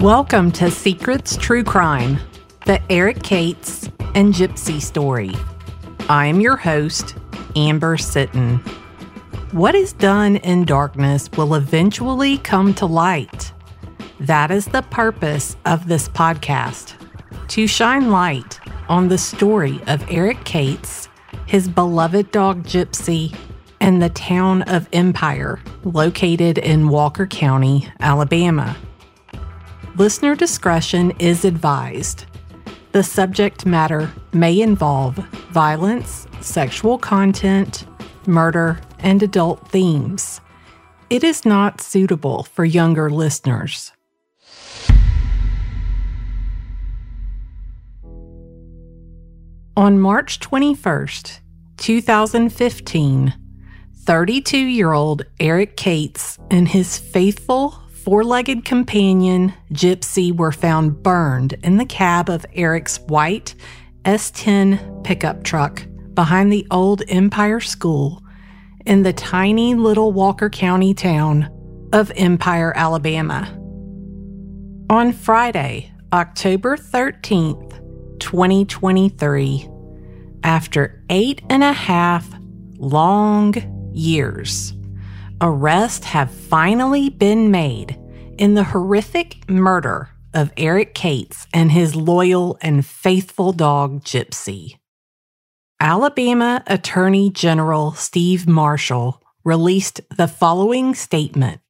Welcome to Secrets True Crime, the Eric Cates and Gypsy story. I am your host, Amber Sitton. What is done in darkness will eventually come to light. That is the purpose of this podcast to shine light on the story of Eric Cates, his beloved dog Gypsy, and the town of Empire, located in Walker County, Alabama. Listener discretion is advised. The subject matter may involve violence, sexual content, murder, and adult themes. It is not suitable for younger listeners. On March 21st, 2015, 32 year old Eric Cates and his faithful four legged companion, Gypsy, were found burned in the cab of Eric's white S10 pickup truck behind the old Empire School in the tiny little Walker County town of Empire, Alabama. On Friday, October 13th, 2023, after eight and a half long years, arrests have finally been made in the horrific murder of Eric Cates and his loyal and faithful dog, Gypsy. Alabama Attorney General Steve Marshall released the following statement.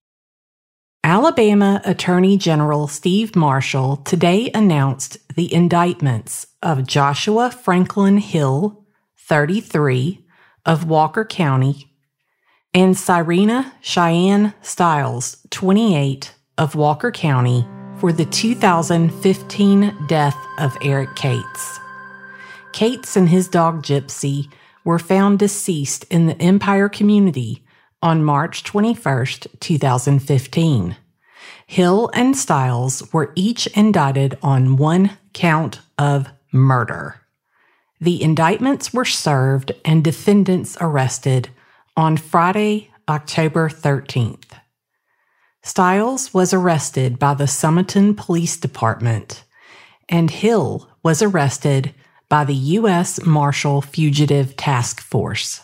Alabama Attorney General Steve Marshall today announced the indictments of Joshua Franklin Hill, 33, of Walker County, and Cyrena Cheyenne Stiles, 28, of Walker County, for the 2015 death of Eric Cates. Cates and his dog Gypsy were found deceased in the Empire community on March 21, 2015. Hill and Stiles were each indicted on one count of murder. The indictments were served and defendants arrested on Friday, October 13th. Stiles was arrested by the Sumiton Police Department, and Hill was arrested by the U.S. Marshal Fugitive Task Force.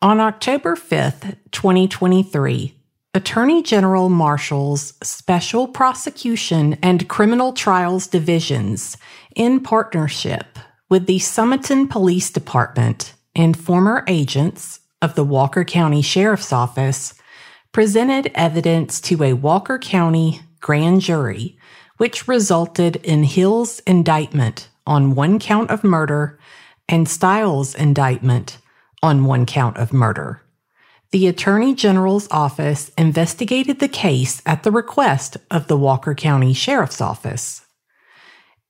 On October 5th, 2023, Attorney General Marshall's Special Prosecution and Criminal Trials Divisions, in partnership with the Sumiton Police Department and former agents of the Walker County Sheriff's Office, presented evidence to a Walker County grand jury, which resulted in Hill's indictment on one count of murder and Stiles' indictment on one count of murder. The Attorney General's office investigated the case at the request of the Walker County Sheriff's Office.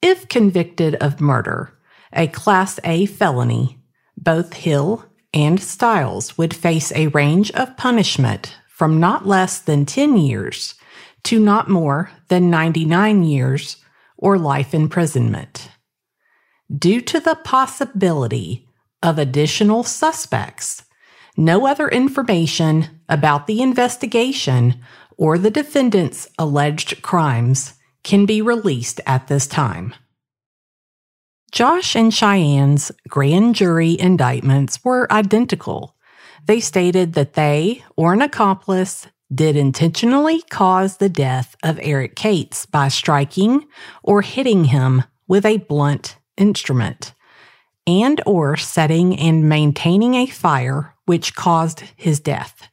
If convicted of murder, a Class A felony, both Hill and Stiles would face a range of punishment from not less than 10 years to not more than 99 years or life imprisonment due to the possibility of additional suspects. No other information about the investigation or the defendant's alleged crimes can be released at this time. Josh and Cheyenne's grand jury indictments were identical. They stated that they, or an accomplice, did intentionally cause the death of Eric Cates by striking or hitting him with a blunt instrument and or setting and maintaining a fire which caused his death.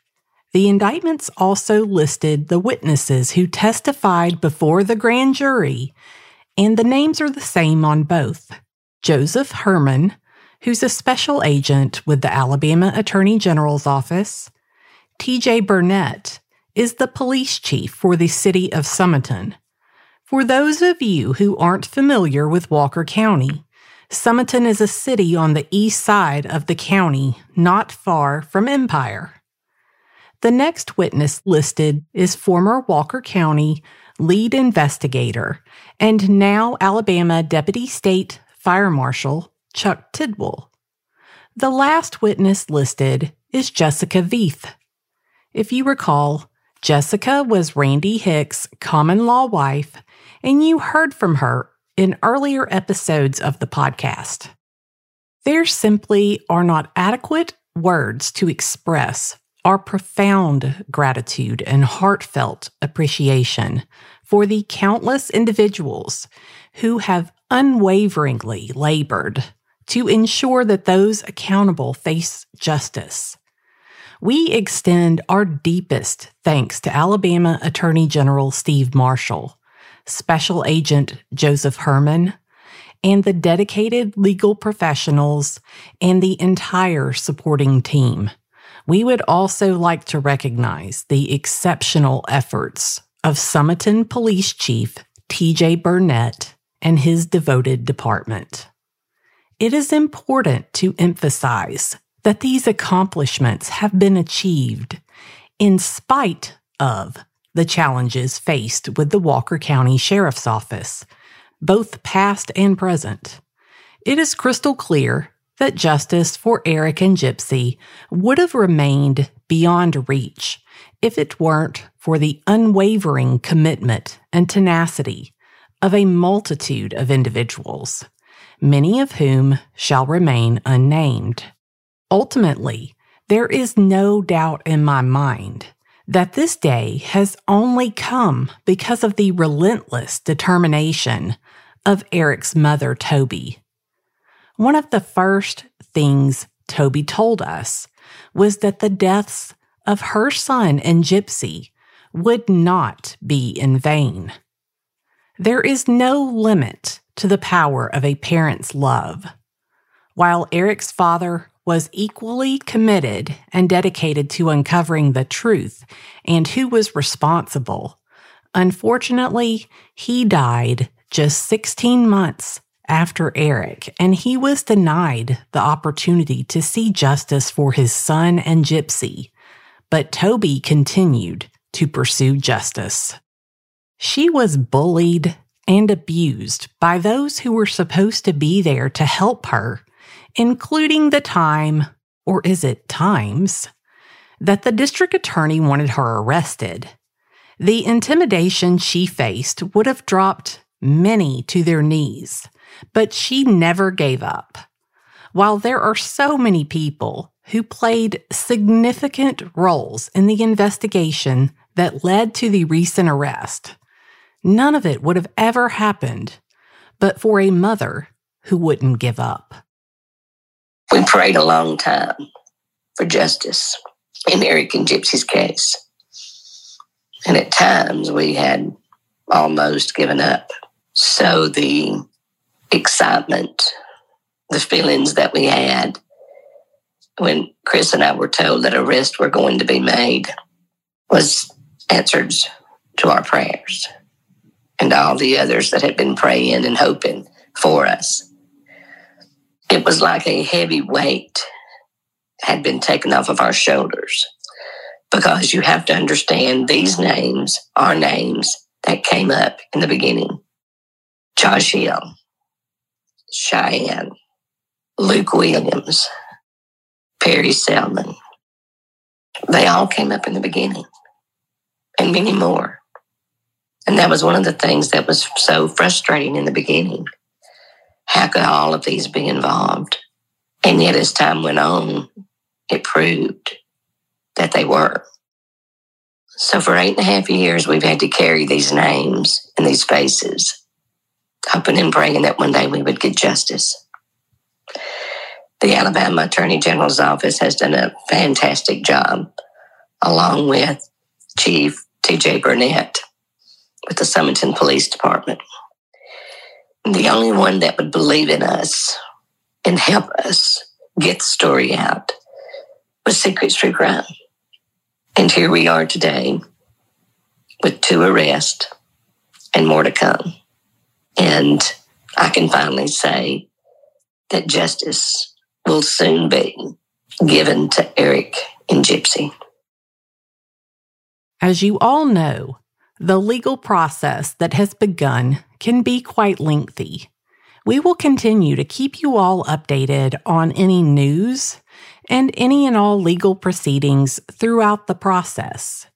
The indictments also listed the witnesses who testified before the grand jury, and the names are the same on both. Joseph Herman, who's a special agent with the Alabama Attorney General's office. TJ Burnett is the police chief for the city of Sumiton. For those of you who aren't familiar with Walker County, Sumiton is a city on the east side of the county, not far from Empire. The next witness listed is former Walker County lead investigator and now Alabama Deputy State Fire Marshal Chuck Tidwell. The last witness listed is Jessica Veith. If you recall, Jessica was Randy Hicks' common law wife, and you heard from her in earlier episodes of the podcast. There simply are not adequate words to express our profound gratitude and heartfelt appreciation for the countless individuals who have unwaveringly labored to ensure that those accountable face justice. We extend our deepest thanks to Alabama Attorney General Steve Marshall, Special Agent Joseph Herman, and the dedicated legal professionals and the entire supporting team. We would also like to recognize the exceptional efforts of Sumiton Police Chief TJ Burnett and his devoted department. It is important to emphasize that these accomplishments have been achieved in spite of the challenges faced with the Walker County Sheriff's Office, both past and present. It is crystal clear that justice for Eric and Gypsy would have remained beyond reach if it weren't for the unwavering commitment and tenacity of a multitude of individuals, many of whom shall remain unnamed. Ultimately, there is no doubt in my mind that this day has only come because of the relentless determination of Eric's mother, Toby. One of the first things Toby told us was that the deaths of her son and Gypsy would not be in vain. There is no limit to the power of a parent's love. While Eric's father was equally committed and dedicated to uncovering the truth and who was responsible, unfortunately, he died just 16 months after Eric, and he was denied the opportunity to see justice for his son and Gypsy. But Toby continued to pursue justice. She was bullied and abused by those who were supposed to be there to help her, including the time, or is it times, that the district attorney wanted her arrested. The intimidation she faced would have dropped many to their knees, but she never gave up. While there are so many people who played significant roles in the investigation that led to the recent arrest, None of it would have ever happened but for a mother who wouldn't give up. We prayed a long time for justice in Eric and Gypsy's case. And at times we had almost given up. So the excitement, the feelings that we had when Chris and I were told that arrests were going to be made was answers to our prayers and all the others that had been praying and hoping for us. It was like a heavy weight had been taken off of our shoulders because you have to understand these names are names that came up in the beginning. Josh Hill, Cheyenne, Luke Williams, Perry Selman. They all came up in the beginning and many more. And that was one of the things that was so frustrating in the beginning. How could all of these be involved? And yet, as time went on, it proved that they were. So, for eight and a half years, we've had to carry these names and these faces, hoping and praying that one day we would get justice. The Alabama Attorney General's office has done a fantastic job, along with Chief TJ Burnett with the Sumiton Police Department. The only one that would believe in us and help us get the story out was Secret True Crime. And here we are today with two arrests and more to come. And I can finally say that justice will soon be given to Eric and Gypsy. As you all know, the legal process that has begun can be quite lengthy. We will continue to keep you all updated on any news, and any and all legal proceedings throughout the process.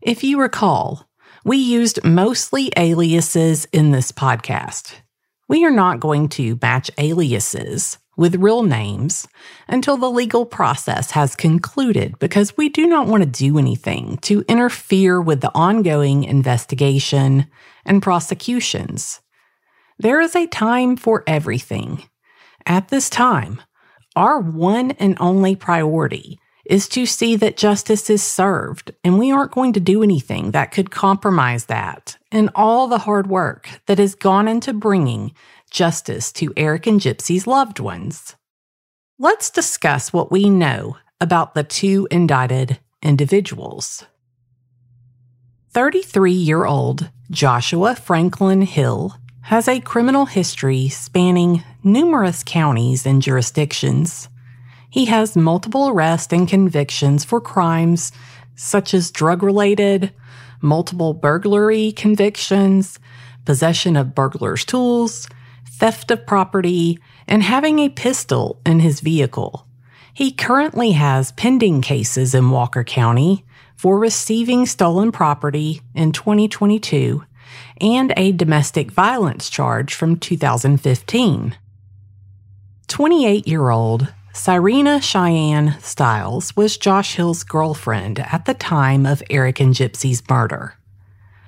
If you recall, we used mostly aliases in this podcast. We are not going to match aliases with real names until the legal process has concluded because we do not want to do anything to interfere with the ongoing investigation and prosecutions. There is a time for everything. At this time, our one and only priority is to see that justice is served, and we aren't going to do anything that could compromise that and all the hard work that has gone into bringing justice to Eric and Gypsy's loved ones. Let's discuss what we know about the two indicted individuals. 33 year old Joshua Franklin Hill has a criminal history spanning numerous counties and jurisdictions. He has multiple arrests and convictions for crimes such as drug related, multiple burglary convictions, possession of burglar's tools, theft of property, and having a pistol in his vehicle. He currently has pending cases in Walker County for receiving stolen property in 2022 and a domestic violence charge from 2015. 28 year old Cyrena Cheyenne Stiles was Josh Hill's girlfriend at the time of Eric and Gypsy's murder.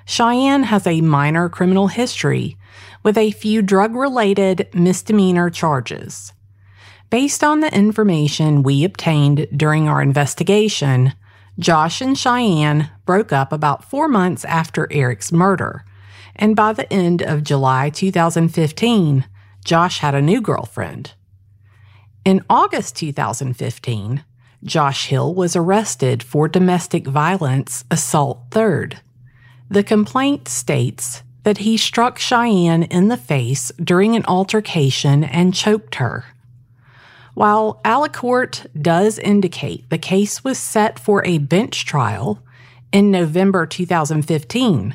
Cheyenne has a minor criminal history with a few drug related misdemeanor charges. Based on the information we obtained during our investigation, Josh and Cheyenne broke up about four months after Eric's murder, and by the end of July 2015, Josh had a new girlfriend. In August 2015, Josh Hill was arrested for domestic violence assault third. The complaint states that he struck Cheyenne in the face during an altercation and choked her. While Alacourt does indicate the case was set for a bench trial in November 2015,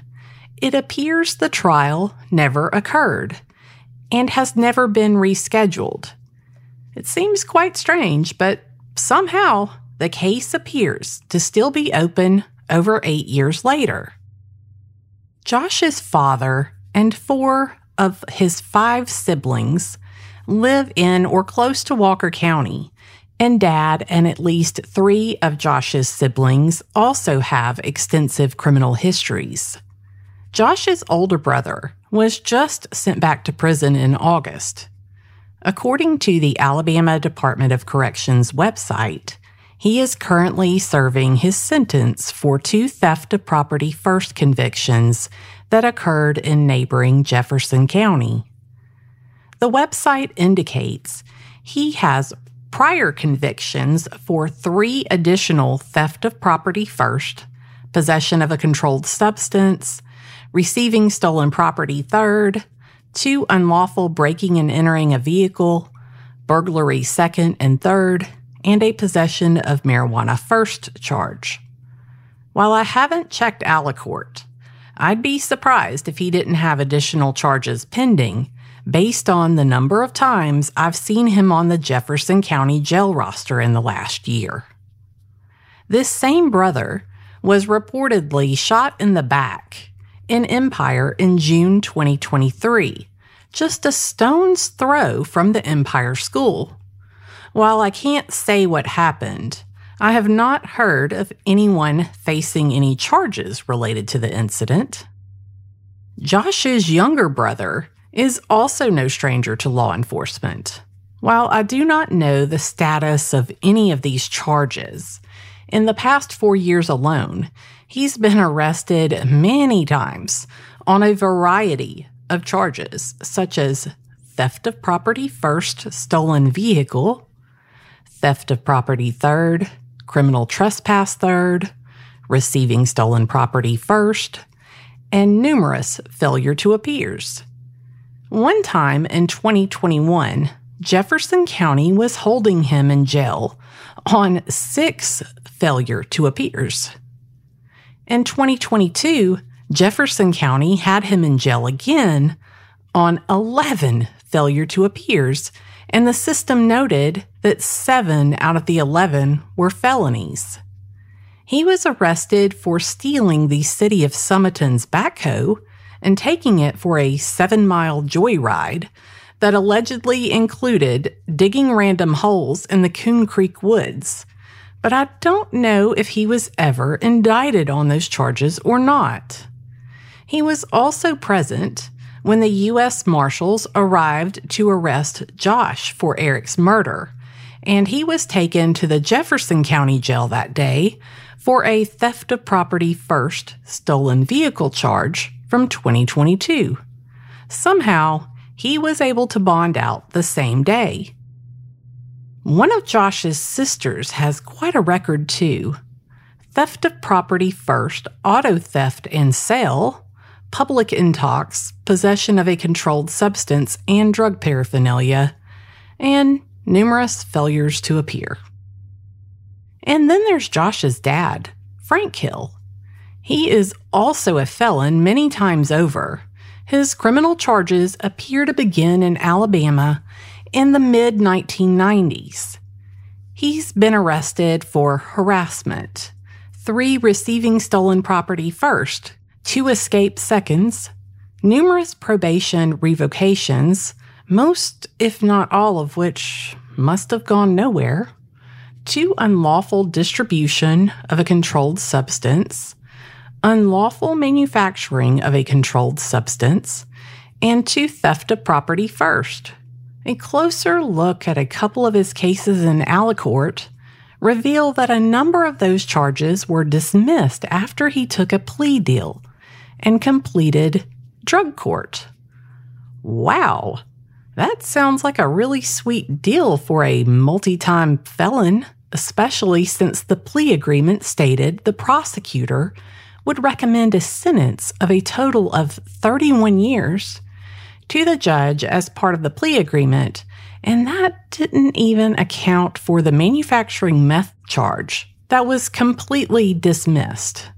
it appears the trial never occurred and has never been rescheduled. It seems quite strange, but somehow the case appears to still be open over eight years later. Josh's father and four of his five siblings live in or close to Walker County, and dad and at least three of Josh's siblings also have extensive criminal histories. Josh's older brother was just sent back to prison in August According to the Alabama Department of Corrections website, he is currently serving his sentence for two theft of property first convictions that occurred in neighboring Jefferson County. The website indicates he has prior convictions for three additional theft of property first, possession of a controlled substance, receiving stolen property third, two unlawful breaking and entering a vehicle, burglary second and third, and a possession of marijuana first charge. While I haven't checked Alacourt, I'd be surprised if he didn't have additional charges pending based on the number of times I've seen him on the Jefferson County jail roster in the last year. This same brother was reportedly shot in the back in Empire in June 2023, just a stone's throw from the Empire School. While I can't say what happened, I have not heard of anyone facing any charges related to the incident. Josh's younger brother is also no stranger to law enforcement. While I do not know the status of any of these charges, in the past four years alone, he's been arrested many times on a variety of charges, such as theft of property first, stolen vehicle, theft of property third, criminal trespass third, receiving stolen property first, and numerous failure to appears. One time in 2021, Jefferson County was holding him in jail on six failure to appears. In 2022, Jefferson County had him in jail again on 11 failure to appears, and the system noted that seven out of the 11 were felonies. He was arrested for stealing the city of Sumiton's backhoe and taking it for a seven mile joyride that allegedly included digging random holes in the Coon Creek woods. But I don't know if he was ever indicted on those charges or not. He was also present when the U.S. Marshals arrived to arrest Josh for Eric's murder, and he was taken to the Jefferson County Jail that day for a theft of property first stolen vehicle charge from 2022. Somehow, he was able to bond out the same day. One of Josh's sisters has quite a record too. Theft of property first, auto theft and sale, public intox, possession of a controlled substance, and drug paraphernalia, and numerous failures to appear. And then there's Josh's dad, Frank Hill. He is also a felon many times over. His criminal charges appear to begin in Alabama in the mid 1990s. He's been arrested for harassment, three receiving stolen property first, two escape seconds, numerous probation revocations, most, if not all of which must have gone nowhere, two unlawful distribution of a controlled substance, unlawful manufacturing of a controlled substance, and two theft of property first. A closer look at a couple of his cases in Alacourt reveal that a number of those charges were dismissed after he took a plea deal and completed drug court. Wow, that sounds like a really sweet deal for a multi time felon, especially since the plea agreement stated the prosecutor would recommend a sentence of a total of 31 years to the judge as part of the plea agreement, and that didn't even account for the manufacturing meth charge that was completely dismissed.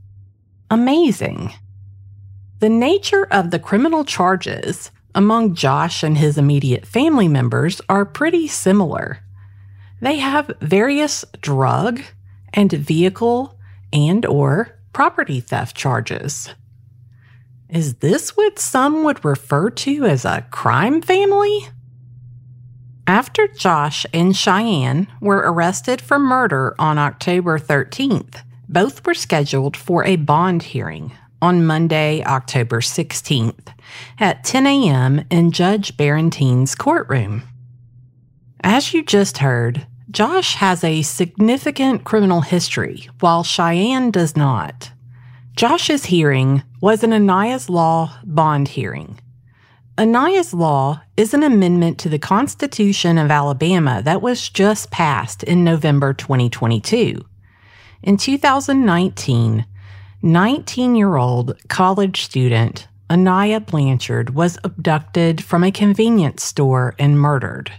Amazing. The nature of the criminal charges among Josh and his immediate family members are pretty similar. They have various drug and vehicle and or property theft charges. Is this what some would refer to as a crime family? After Josh and Cheyenne were arrested for murder on October 13th, both were scheduled for a bond hearing on Monday, October 16th at 10 a.m. in Judge Barentine's courtroom. As you just heard, Josh has a significant criminal history, while Cheyenne does not. Josh's hearing was an Aniah's Law bond hearing. Aniah's Law is an amendment to the Constitution of Alabama that was just passed in November 2022. In 2019, 19 year old college student Aniah Blanchard was abducted from a convenience store and murdered.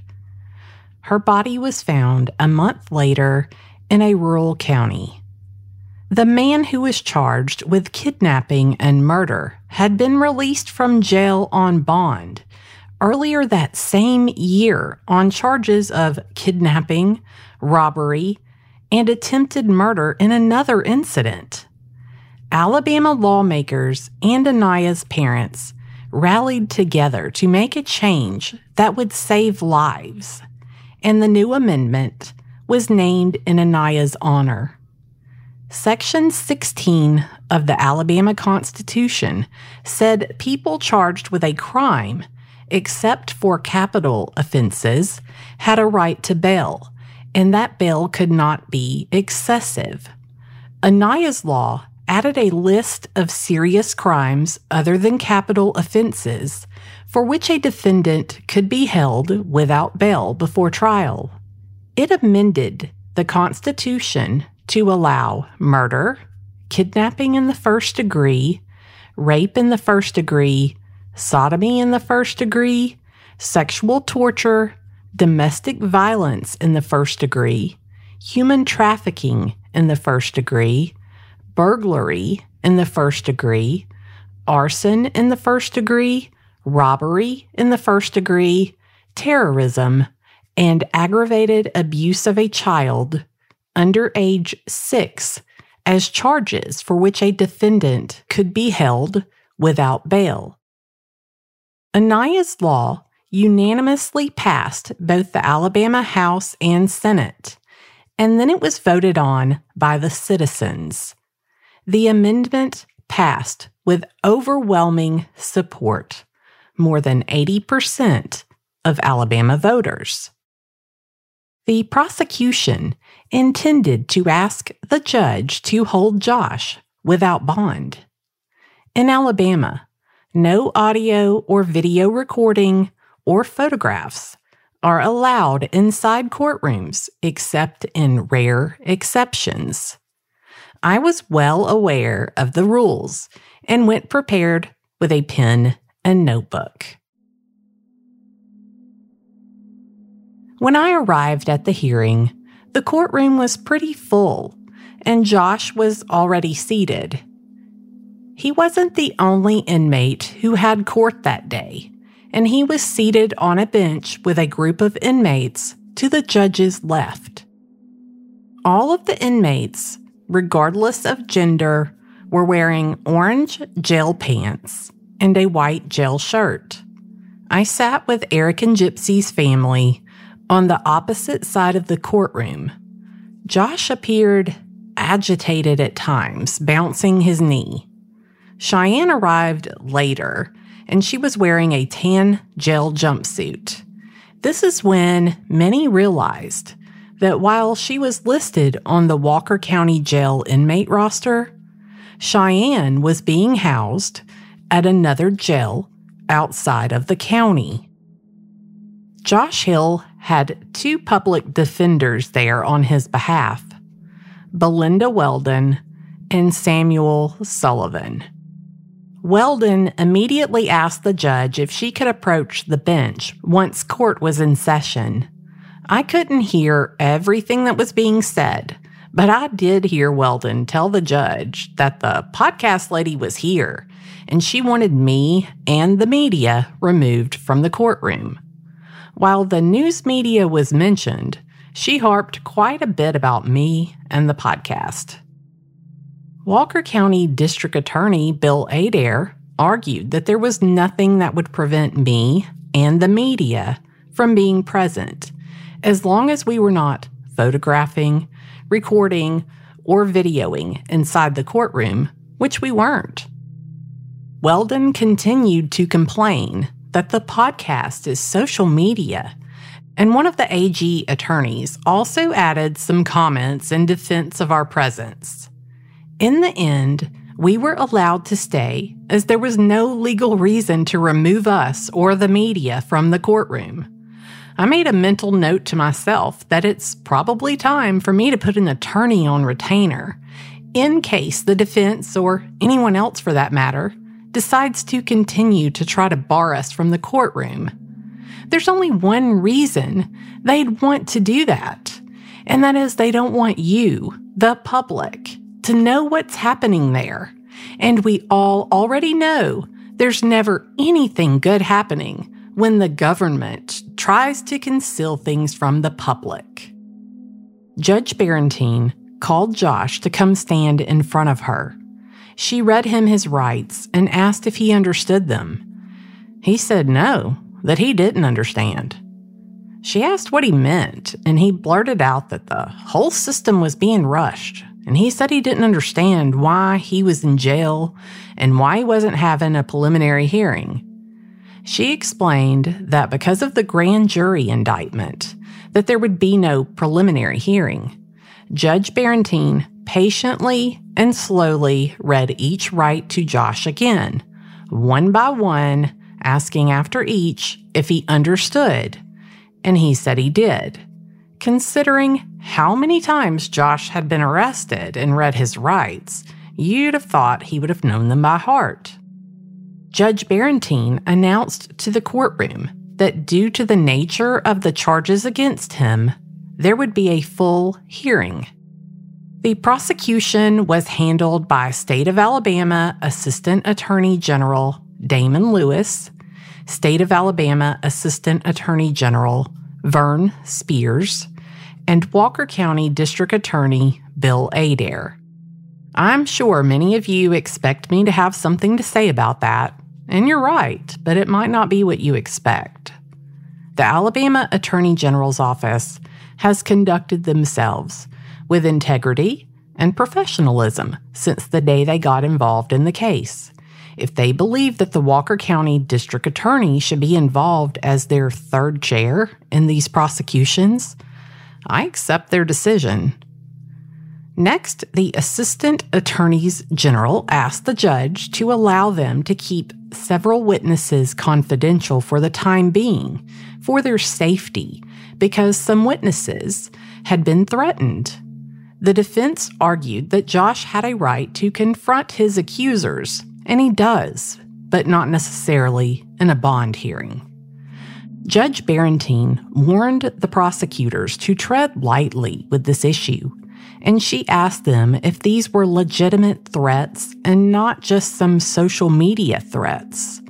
Her body was found a month later in a rural county. The man who was charged with kidnapping and murder had been released from jail on bond earlier that same year on charges of kidnapping, robbery, and attempted murder in another incident. Alabama lawmakers and Aniah's parents rallied together to make a change that would save lives, and the new amendment was named in Aniah's honor. Section 16 of the Alabama Constitution said people charged with a crime, except for capital offenses, had a right to bail, and that bail could not be excessive. Aniah's law added a list of serious crimes other than capital offenses for which a defendant could be held without bail before trial. It amended the Constitution to allow murder, kidnapping in the first degree, rape in the first degree, sodomy in the first degree, sexual torture, domestic violence in the first degree, human trafficking in the first degree, burglary in the first degree, arson in the first degree, robbery in the first degree, terrorism, and aggravated abuse of a child under age six as charges for which a defendant could be held without bail. Aniah's law unanimously passed both the Alabama House and Senate, and then it was voted on by the citizens. The amendment passed with overwhelming support, more than 80% of Alabama voters. The prosecution intended to ask the judge to hold Josh without bond. In Alabama, no audio or video recording or photographs are allowed inside courtrooms except in rare exceptions. I was well aware of the rules and went prepared with a pen and notebook. When I arrived at the hearing, the courtroom was pretty full, and Josh was already seated. He wasn't the only inmate who had court that day, and he was seated on a bench with a group of inmates to the judge's left. All of the inmates, regardless of gender, were wearing orange jail pants and a white jail shirt. I sat with Eric and Gypsy's family on the opposite side of the courtroom, Josh appeared agitated at times, bouncing his knee. Cheyenne arrived later, and she was wearing a tan gel jumpsuit. This is when many realized that while she was listed on the Walker County Jail inmate roster, Cheyenne was being housed at another jail outside of the county. Josh Hill had two public defenders there on his behalf Belinda Weldon and Samuel Sullivan. Weldon immediately asked the judge if she could approach the bench once court was in session. I couldn't hear everything that was being said, but I did hear Weldon tell the judge that the podcast lady was here and she wanted me and the media removed from the courtroom. While the news media was mentioned, she harped quite a bit about me and the podcast. Walker County District Attorney Bill Adair argued that there was nothing that would prevent me and the media from being present as long as we were not photographing, recording, or videoing inside the courtroom, which we weren't. Weldon continued to complain that the podcast is social media. And one of the AG attorneys also added some comments in defense of our presence. In the end, we were allowed to stay as there was no legal reason to remove us or the media from the courtroom. I made a mental note to myself that it's probably time for me to put an attorney on retainer in case the defense, or anyone else for that matter, decides to continue to try to bar us from the courtroom. There's only one reason they'd want to do that, and that is they don't want you, the public, to know what's happening there. And we all already know there's never anything good happening when the government tries to conceal things from the public. Judge Barentine called Josh to come stand in front of her she read him his rights and asked if he understood them. He said no, that he didn't understand. She asked what he meant, and he blurted out that the whole system was being rushed, and he said he didn't understand why he was in jail and why he wasn't having a preliminary hearing. She explained that because of the grand jury indictment, that there would be no preliminary hearing. Judge Barentine patiently and slowly read each right to Josh again, one by one, asking after each if he understood. And he said he did. Considering how many times Josh had been arrested and read his rights, you'd have thought he would have known them by heart. Judge Barentine announced to the courtroom that due to the nature of the charges against him, there would be a full hearing the prosecution was handled by State of Alabama Assistant Attorney General Damon Lewis, State of Alabama Assistant Attorney General Vern Spears, and Walker County District Attorney Bill Adair. I'm sure many of you expect me to have something to say about that, and you're right, but it might not be what you expect. The Alabama Attorney General's Office has conducted themselves with integrity and professionalism since the day they got involved in the case. If they believe that the Walker County District Attorney should be involved as their third chair in these prosecutions, I accept their decision. Next, the Assistant Attorneys General asked the judge to allow them to keep several witnesses confidential for the time being for their safety because some witnesses had been threatened. The defense argued that Josh had a right to confront his accusers, and he does, but not necessarily in a bond hearing. Judge Barentine warned the prosecutors to tread lightly with this issue, and she asked them if these were legitimate threats and not just some social media threats.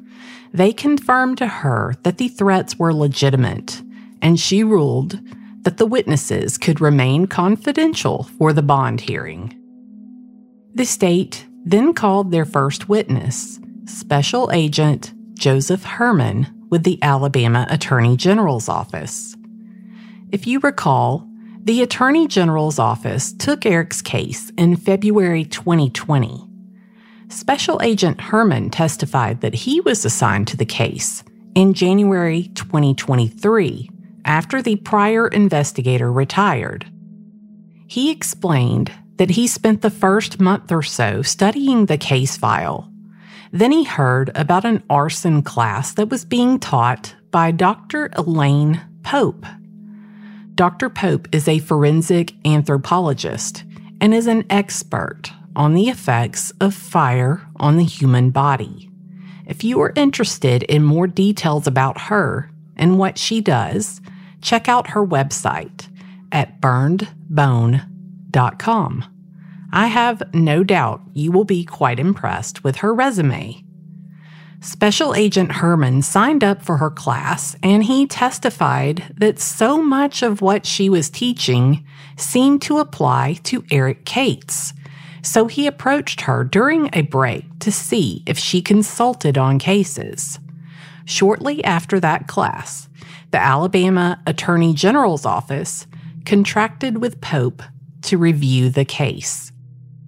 They confirmed to her that the threats were legitimate, and she ruled that the witnesses could remain confidential for the bond hearing. The state then called their first witness, Special Agent Joseph Herman with the Alabama Attorney General's Office. If you recall, the Attorney General's Office took Eric's case in February 2020. Special Agent Herman testified that he was assigned to the case in January 2023 after the prior investigator retired. He explained that he spent the first month or so studying the case file. Then he heard about an arson class that was being taught by Dr. Elayne Pope. Dr. Pope is a forensic anthropologist and is an expert on the effects of fire on the human body. If you are interested in more details about her and what she does, check out her website at burnedbone.com. I have no doubt you will be quite impressed with her resume. Special Agent Herman signed up for her class and he testified that so much of what she was teaching seemed to apply to Eric Cates. So he approached her during a break to see if she consulted on cases. Shortly after that class, the Alabama Attorney General's office contracted with Pope to review the case.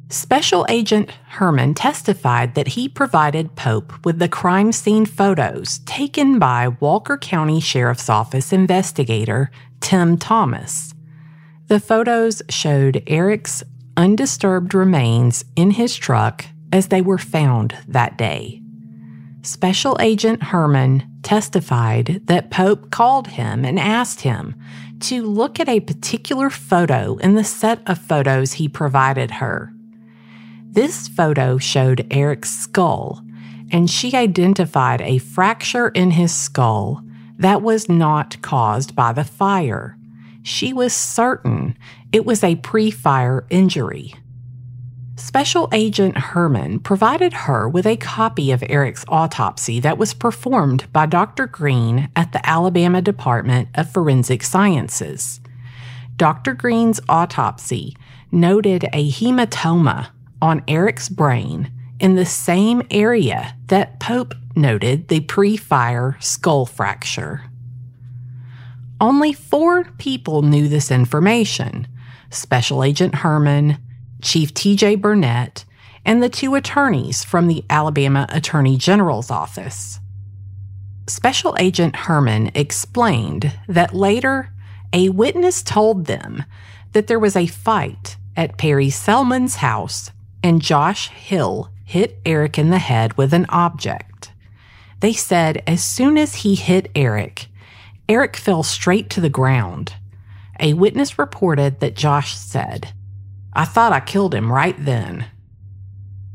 Special Agent Herman testified that he provided Pope with the crime scene photos taken by Walker County Sheriff's Office investigator Tim Thomas. The photos showed Eric's undisturbed remains in his truck as they were found that day. Special Agent Herman testified that Pope called him and asked him to look at a particular photo in the set of photos he provided her. This photo showed Eric's skull, and she identified a fracture in his skull that was not caused by the fire. She was certain it was a pre fire injury. Special Agent Herman provided her with a copy of Eric's autopsy that was performed by Dr. Green at the Alabama Department of Forensic Sciences. Dr. Green's autopsy noted a hematoma on Eric's brain in the same area that Pope noted the pre fire skull fracture. Only four people knew this information Special Agent Herman, Chief T.J. Burnett, and the two attorneys from the Alabama Attorney General's office. Special Agent Herman explained that later a witness told them that there was a fight at Perry Selman's house and Josh Hill hit Eric in the head with an object. They said as soon as he hit Eric, Eric fell straight to the ground. A witness reported that Josh said, I thought I killed him right then.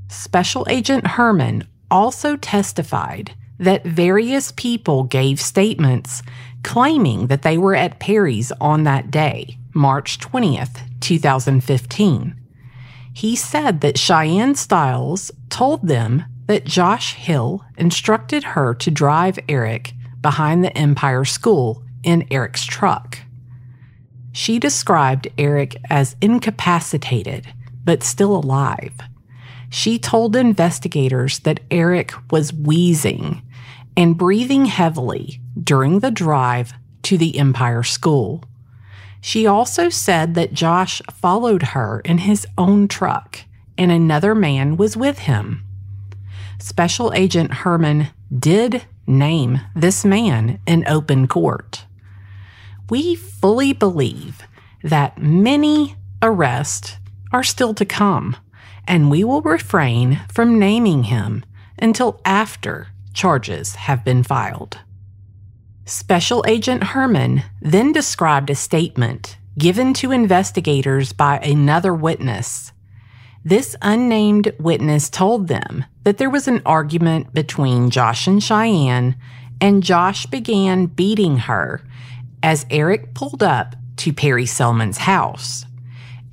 Special Agent Herman also testified that various people gave statements claiming that they were at Perry's on that day, March 20th, 2015. He said that Cheyenne Stiles told them that Josh Hill instructed her to drive Eric behind the Empire School in Eric's truck. She described Eric as incapacitated, but still alive. She told investigators that Eric was wheezing and breathing heavily during the drive to the Empire School. She also said that Josh followed her in his own truck and another man was with him. Special Agent Herman did name this man in open court. We fully believe that many arrests are still to come, and we will refrain from naming him until after charges have been filed. Special Agent Herman then described a statement given to investigators by another witness. This unnamed witness told them that there was an argument between Josh and Cheyenne, and Josh began beating her as Eric pulled up to Perry Selman's house.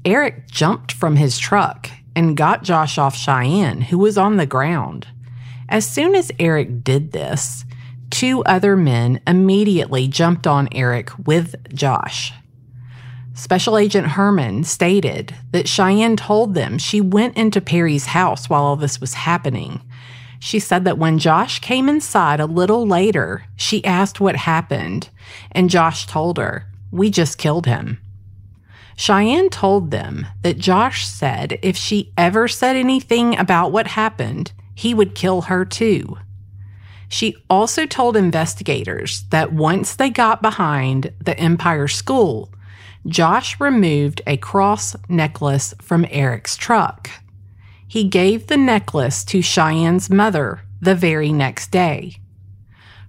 Eric jumped from his truck and got Josh off Cheyenne, who was on the ground. As soon as Eric did this, two other men immediately jumped on Eric with Josh. Special Agent Herman stated that Cheyenne told them she went into Perry's house while all this was happening. She said that when Josh came inside a little later, she asked what happened, and Josh told her, We just killed him. Cheyenne told them that Josh said if she ever said anything about what happened, he would kill her too. She also told investigators that once they got behind the Empire School, Josh removed a cross necklace from Eric's truck. He gave the necklace to Cheyenne's mother the very next day.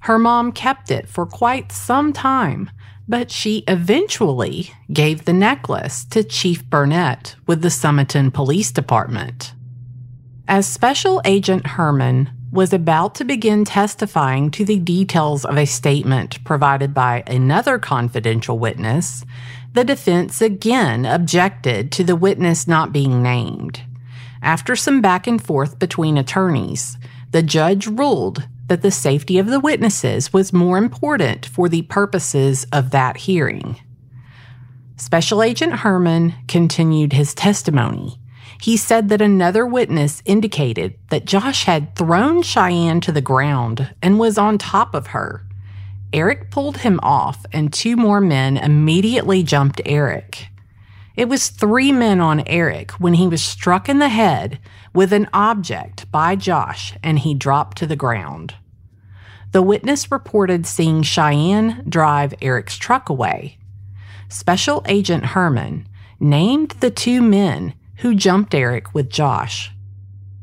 Her mom kept it for quite some time, but she eventually gave the necklace to Chief Burnett with the Sumiton Police Department. As Special Agent Herman was about to begin testifying to the details of a statement provided by another confidential witness, the defense again objected to the witness not being named. After some back and forth between attorneys, the judge ruled that the safety of the witnesses was more important for the purposes of that hearing. Special Agent Herman continued his testimony he said that another witness indicated that Josh had thrown Cheyenne to the ground and was on top of her. Eric pulled him off, and two more men immediately jumped Eric. It was three men on Eric when he was struck in the head with an object by Josh and he dropped to the ground. The witness reported seeing Cheyenne drive Eric's truck away. Special Agent Herman named the two men who jumped Eric with Josh.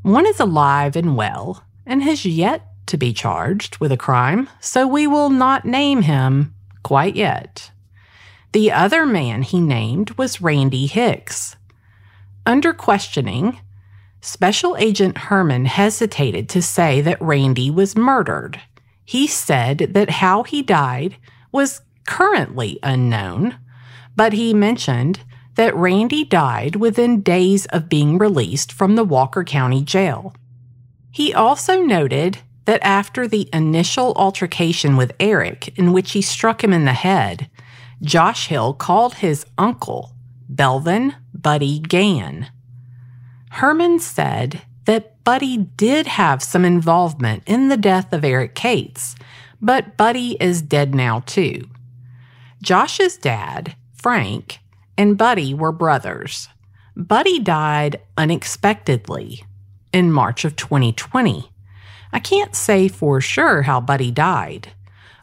One is alive and well and has yet to be charged with a crime, so we will not name him quite yet. The other man he named was Randy Hicks. Under questioning, Special Agent Herman hesitated to say that Randy was murdered. He said that how he died was currently unknown, but he mentioned that Randy died within days of being released from the Walker County Jail. He also noted that after the initial altercation with Eric, in which he struck him in the head, Josh Hill called his uncle, Belvin Buddy Gann. Herman said that Buddy did have some involvement in the death of Eric Cates, but Buddy is dead now too. Josh's dad, Frank, and Buddy were brothers. Buddy died unexpectedly in March of 2020. I can't say for sure how Buddy died.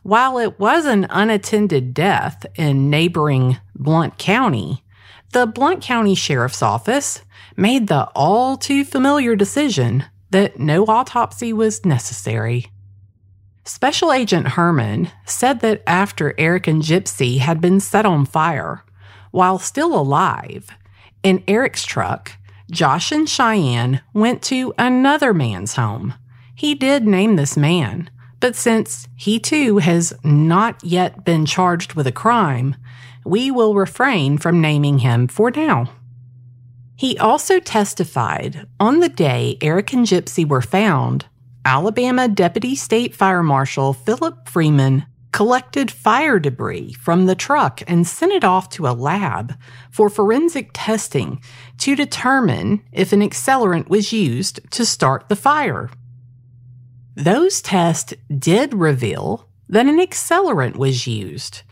While it was an unattended death in neighboring Blount County, the Blount County Sheriff's Office made the all too familiar decision that no autopsy was necessary. Special Agent Herman said that after Eric and Gypsy had been set on fire, while still alive, in Eric's truck, Josh and Cheyenne went to another man's home. He did name this man, but since he too has not yet been charged with a crime, we will refrain from naming him for now. He also testified on the day Eric and Gypsy were found, Alabama Deputy State Fire Marshal Philip Freeman collected fire debris from the truck and sent it off to a lab for forensic testing to determine if an accelerant was used to start the fire. Those tests did reveal that an accelerant was used.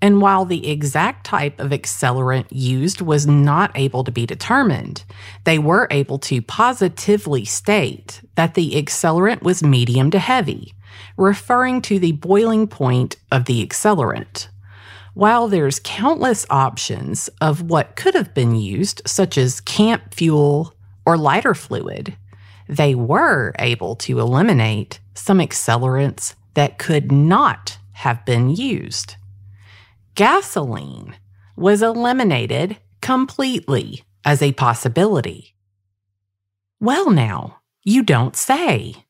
And while the exact type of accelerant used was not able to be determined, they were able to positively state that the accelerant was medium to heavy, referring to the boiling point of the accelerant. While there's countless options of what could have been used, such as camp fuel or lighter fluid, they were able to eliminate some accelerants that could not have been used. Gasoline was eliminated completely as a possibility. Well, now, you don't say.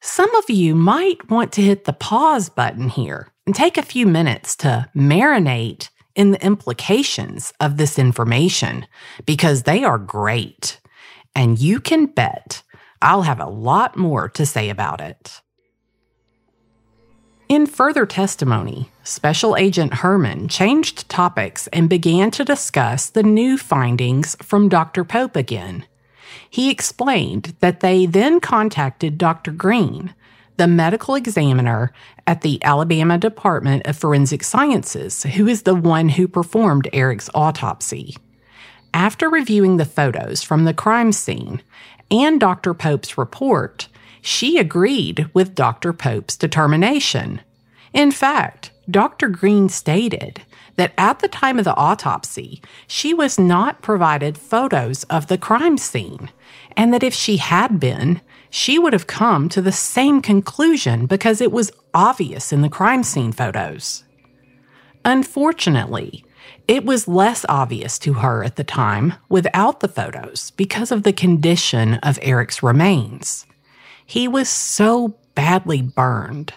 Some of you might want to hit the pause button here and take a few minutes to marinate in the implications of this information because they are great. And you can bet I'll have a lot more to say about it. In further testimony, Special Agent Herman changed topics and began to discuss the new findings from Dr. Pope again. He explained that they then contacted Dr. Green, the medical examiner at the Alabama Department of Forensic Sciences, who is the one who performed Eric's autopsy. After reviewing the photos from the crime scene and Dr. Pope's report, she agreed with Dr. Pope's determination. In fact, Dr. Green stated that at the time of the autopsy, she was not provided photos of the crime scene and that if she had been, she would have come to the same conclusion because it was obvious in the crime scene photos. Unfortunately, it was less obvious to her at the time without the photos because of the condition of Eric's remains. He was so badly burned,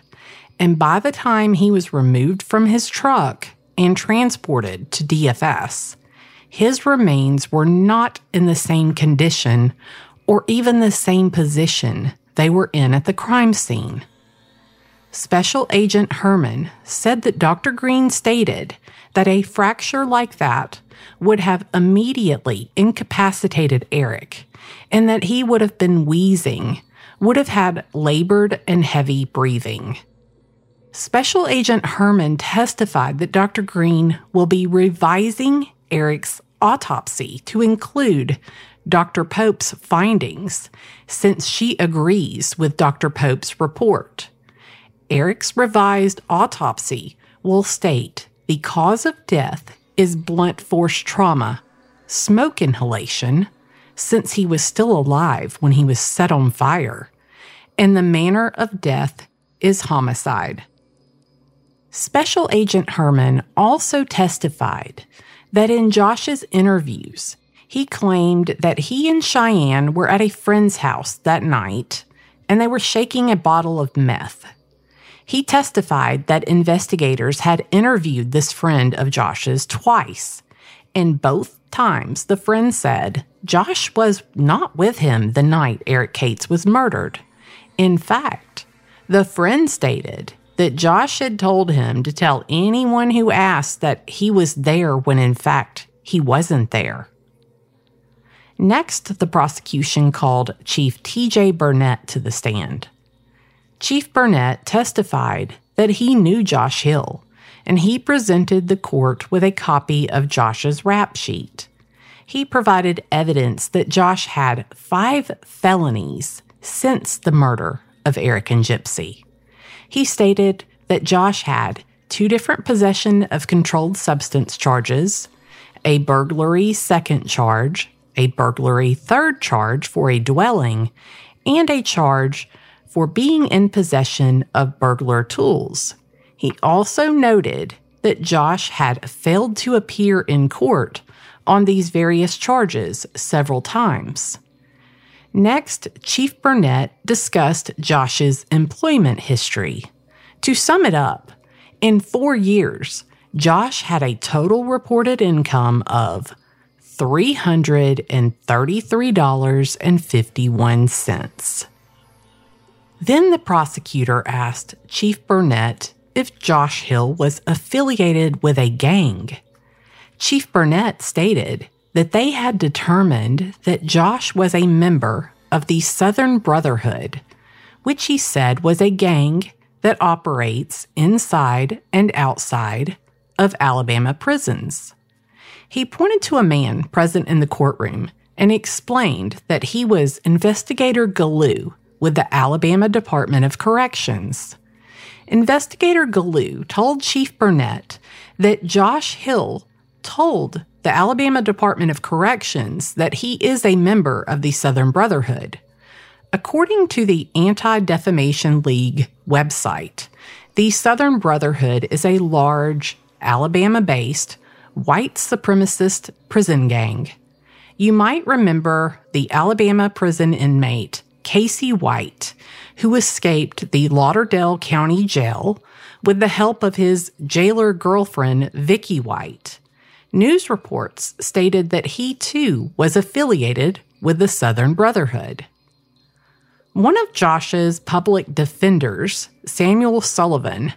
and by the time he was removed from his truck and transported to DFS, his remains were not in the same condition or even the same position they were in at the crime scene. Special Agent Herman said that Dr. Green stated that a fracture like that would have immediately incapacitated Eric and that he would have been wheezing, would have had labored and heavy breathing. Special Agent Herman testified that Dr. Green will be revising Eric's autopsy to include Dr. Pope's findings since she agrees with Dr. Pope's report. Eric's revised autopsy will state the cause of death is blunt force trauma, smoke inhalation, since he was still alive when he was set on fire, and the manner of death is homicide. Special Agent Herman also testified that in Josh's interviews, he claimed that he and Cheyenne were at a friend's house that night and they were shaking a bottle of meth. He testified that investigators had interviewed this friend of Josh's twice, and both times the friend said Josh was not with him the night Eric Cates was murdered. In fact, the friend stated that Josh had told him to tell anyone who asked that he was there when in fact he wasn't there. Next, the prosecution called Chief T.J. Burnett to the stand. Chief Burnett testified that he knew Josh Hill, and he presented the court with a copy of Josh's rap sheet. He provided evidence that Josh had five felonies since the murder of Eric and Gypsy. He stated that Josh had two different possession of controlled substance charges, a burglary second charge, a burglary third charge for a dwelling, and a charge for being in possession of burglar tools. He also noted that Josh had failed to appear in court on these various charges several times. Next, Chief Burnett discussed Josh's employment history. To sum it up, in four years, Josh had a total reported income of $333.51. Then the prosecutor asked Chief Burnett if Josh Hill was affiliated with a gang. Chief Burnett stated that they had determined that Josh was a member of the Southern Brotherhood, which he said was a gang that operates inside and outside of Alabama prisons. He pointed to a man present in the courtroom and explained that he was Investigator Galoo with the Alabama Department of Corrections. Investigator Galoo told Chief Burnett that Josh Hill told the Alabama Department of Corrections that he is a member of the Southern Brotherhood. According to the Anti Defamation League website, the Southern Brotherhood is a large, Alabama based, white supremacist prison gang. You might remember the Alabama prison inmate Casey White, who escaped the Lauderdale County Jail with the help of his jailer girlfriend, Vicky White. News reports stated that he too was affiliated with the Southern Brotherhood. One of Josh's public defenders, Samuel Sullivan,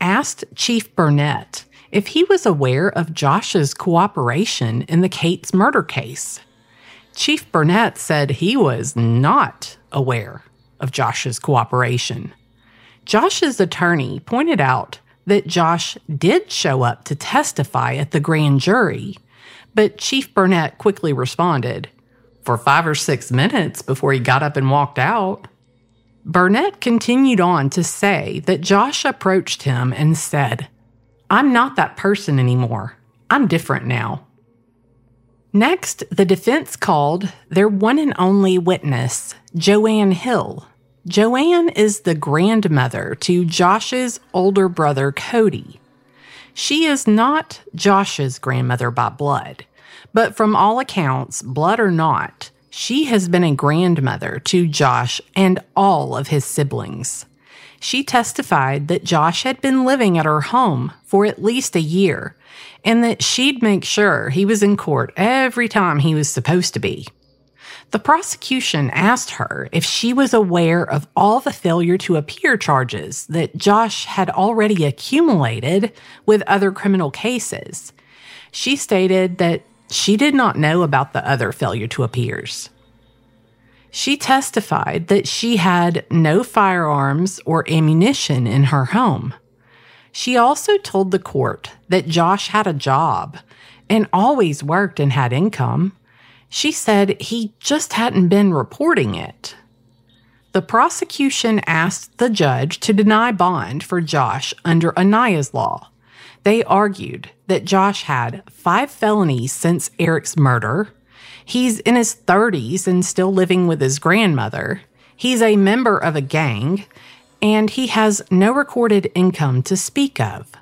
asked Chief Burnett if he was aware of Josh's cooperation in the Cates murder case. Chief Burnett said he was not aware of Josh's cooperation. Josh's attorney pointed out that Josh did show up to testify at the grand jury, but Chief Burnett quickly responded for five or six minutes before he got up and walked out. Burnett continued on to say that Josh approached him and said, I'm not that person anymore. I'm different now. Next, the defense called their one and only witness, Joanne Hill, Joanne is the grandmother to Josh's older brother, Cody. She is not Josh's grandmother by blood, but from all accounts, blood or not, she has been a grandmother to Josh and all of his siblings. She testified that Josh had been living at her home for at least a year and that she'd make sure he was in court every time he was supposed to be. The prosecution asked her if she was aware of all the failure to appear charges that Josh had already accumulated with other criminal cases. She stated that she did not know about the other failure to appears. She testified that she had no firearms or ammunition in her home. She also told the court that Josh had a job and always worked and had income she said he just hadn't been reporting it. The prosecution asked the judge to deny bond for Josh under Aniah's law. They argued that Josh had five felonies since Eric's murder. He's in his 30s and still living with his grandmother. He's a member of a gang, and he has no recorded income to speak of.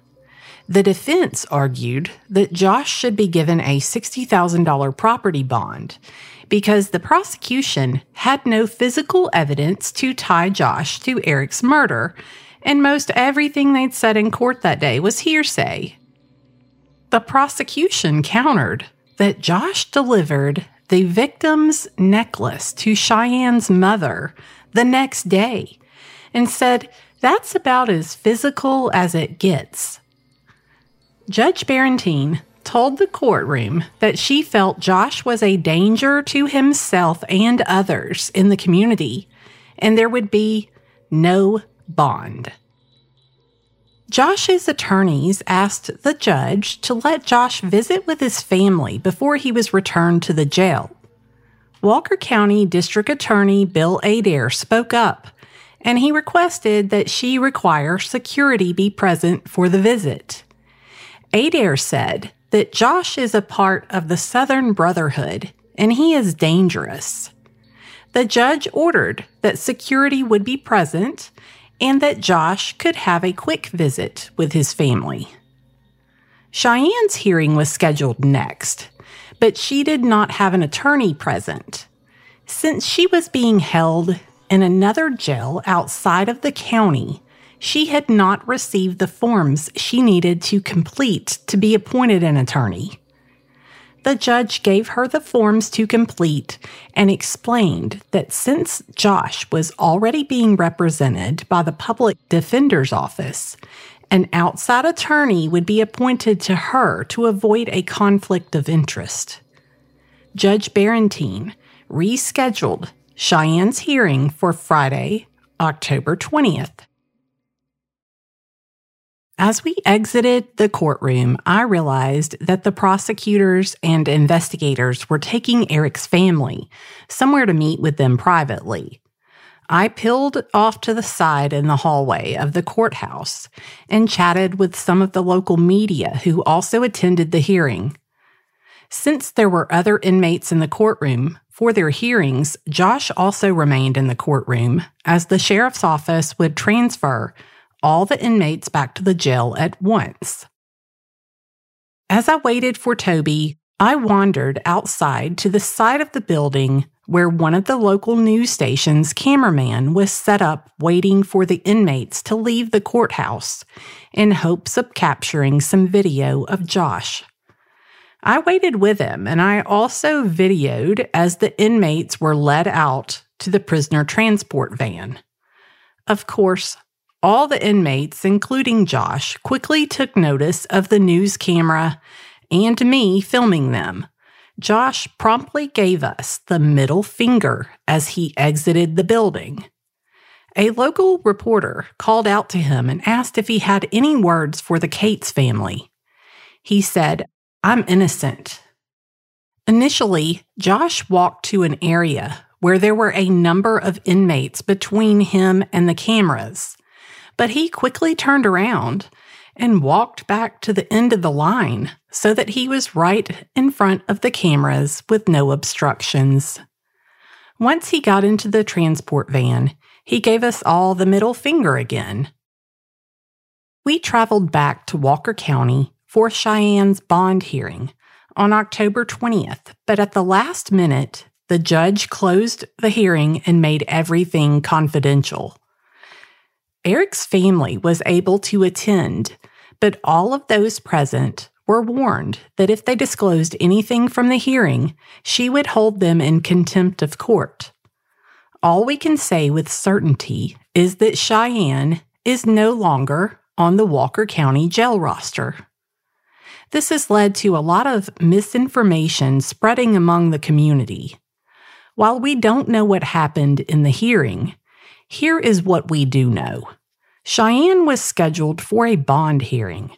The defense argued that Josh should be given a $60,000 property bond because the prosecution had no physical evidence to tie Josh to Eric's murder, and most everything they'd said in court that day was hearsay. The prosecution countered that Josh delivered the victim's necklace to Cheyenne's mother the next day and said that's about as physical as it gets. Judge Barentine told the courtroom that she felt Josh was a danger to himself and others in the community, and there would be no bond. Josh's attorneys asked the judge to let Josh visit with his family before he was returned to the jail. Walker County District Attorney Bill Adair spoke up and he requested that she require security be present for the visit. Adair said that Josh is a part of the Southern Brotherhood and he is dangerous. The judge ordered that security would be present and that Josh could have a quick visit with his family. Cheyenne's hearing was scheduled next, but she did not have an attorney present. Since she was being held in another jail outside of the county, she had not received the forms she needed to complete to be appointed an attorney. The judge gave her the forms to complete and explained that since Josh was already being represented by the public defender's office An outside attorney would be appointed to her to avoid a conflict of interest. Judge Barentine rescheduled Cheyenne's hearing for Friday, October 20th. As we exited the courtroom, I realized that the prosecutors and investigators were taking Eric's family somewhere to meet with them privately. I peeled off to the side in the hallway of the courthouse and chatted with some of the local media who also attended the hearing. Since there were other inmates in the courtroom for their hearings, Josh also remained in the courtroom as the sheriff's office would transfer all the inmates back to the jail at once. As I waited for Toby, I wandered outside to the side of the building where one of the local news station's cameraman was set up waiting for the inmates to leave the courthouse in hopes of capturing some video of Josh. I waited with him and I also videoed as the inmates were led out to the prisoner transport van. Of course, all the inmates, including Josh, quickly took notice of the news camera and me filming them. Josh promptly gave us the middle finger as he exited the building. A local reporter called out to him and asked if he had any words for the Cates family. He said, I'm innocent. Initially, Josh walked to an area where there were a number of inmates between him and the cameras, but he quickly turned around and walked back to the end of the line so that he was right in front of the cameras with no obstructions. Once he got into the transport van, he gave us all the middle finger again. We traveled back to Walker County for Cheyenne's bond hearing on October 20th, but at the last minute, the judge closed the hearing and made everything confidential. Eric's family was able to attend, but all of those present were warned that if they disclosed anything from the hearing, she would hold them in contempt of court. All we can say with certainty is that Cheyenne is no longer on the Walker County jail roster. This has led to a lot of misinformation spreading among the community. While we don't know what happened in the hearing, here is what we do know Cheyenne was scheduled for a bond hearing.